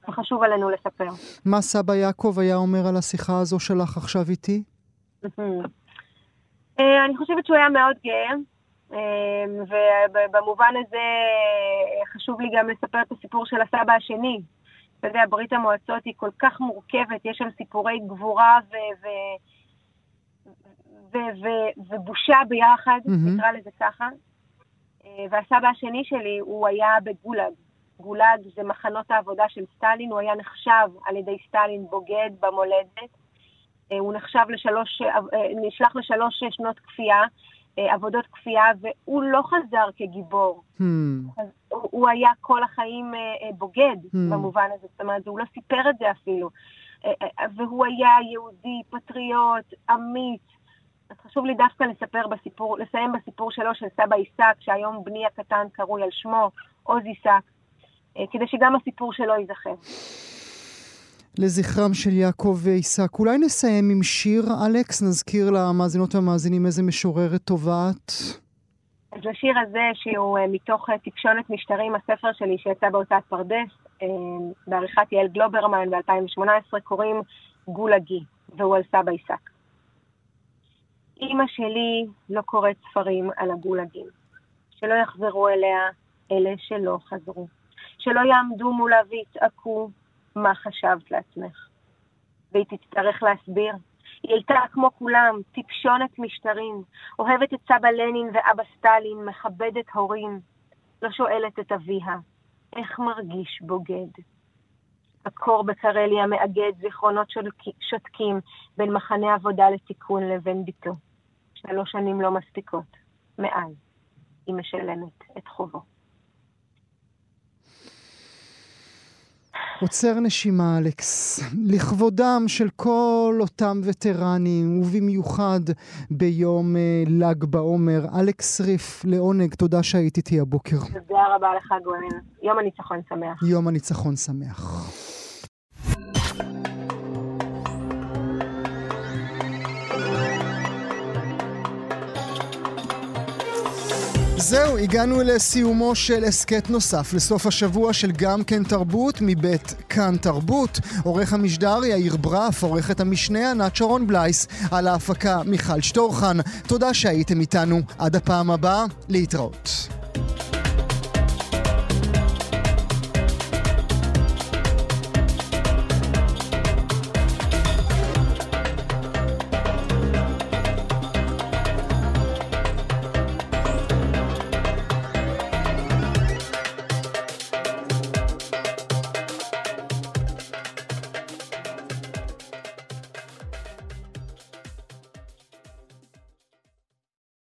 וחשוב עלינו לספר. מה סבא יעקב היה אומר על השיחה הזו שלך עכשיו איתי? אה, אני חושבת שהוא היה מאוד גאה. אה, ובמובן הזה חשוב לי גם לספר את הסיפור של הסבא השני. אתה יודע, ברית המועצות היא כל כך מורכבת, יש שם סיפורי גבורה ו- ו- ו- ו- ובושה ביחד, mm-hmm. נקרא לזה ככה. אה, והסבא השני שלי, הוא היה בגולאג. גולאג זה מחנות העבודה של סטלין, הוא היה נחשב על ידי סטלין בוגד במולדת. אה, הוא נחשב לשלוש, אה, נשלח לשלוש שנות כפייה, עבודות כפייה, והוא לא חזר כגיבור. Hmm. הוא, הוא היה כל החיים בוגד hmm. במובן הזה, זאת אומרת, הוא לא סיפר את זה אפילו. והוא היה יהודי, פטריוט, אמיץ, אז חשוב לי דווקא לספר בסיפור, לסיים בסיפור שלו של סבא עיסק, שהיום בני הקטן קרוי על שמו, עוז עיסק, אה, כדי שגם הסיפור שלו ייזכר. לזכרם של יעקב ועיסק. אולי נסיים עם שיר, אלכס? נזכיר למאזינות והמאזינים איזה משוררת טובה את. אז לשיר הזה, שהוא אה, מתוך אה, טיפשונת משטרים, הספר שלי שיצא בהוצאת פרדס, בעריכת יעל גלוברמן ב-2018, קוראים גולגי, והוא על סבא עיסק. אימא שלי לא קוראת ספרים על הגולגים. שלא יחזרו אליה אלה שלא חזרו. שלא יעמדו מולה ויצעקו מה חשבת לעצמך. והיא תצטרך להסביר. היא הייתה כמו כולם, טיפשונת משטרים, אוהבת את סבא לנין ואבא סטלין, מכבדת הורים. לא שואלת את אביה, איך מרגיש בוגד? הקור בקרליה מאגד זיכרונות שותקים בין מחנה עבודה לתיקון לבין ביתו. שלוש שנים לא מספיקות. מאז היא משלמת את חובו. עוצר נשימה, אלכס. לכבודם של כל אותם וטרנים, ובמיוחד ביום uh, ל"ג בעומר. אלכס ריף, לעונג, תודה שהיית איתי הבוקר. תודה רבה לך, גואל. יום הניצחון שמח. יום הניצחון שמח. זהו, הגענו לסיומו של הסכת נוסף לסוף השבוע של גם כן תרבות מבית כאן תרבות. עורך המשדר יאיר ברף, עורכת המשנה ענת שרון בלייס, על ההפקה מיכל שטורחן. תודה שהייתם איתנו. עד הפעם הבאה, להתראות.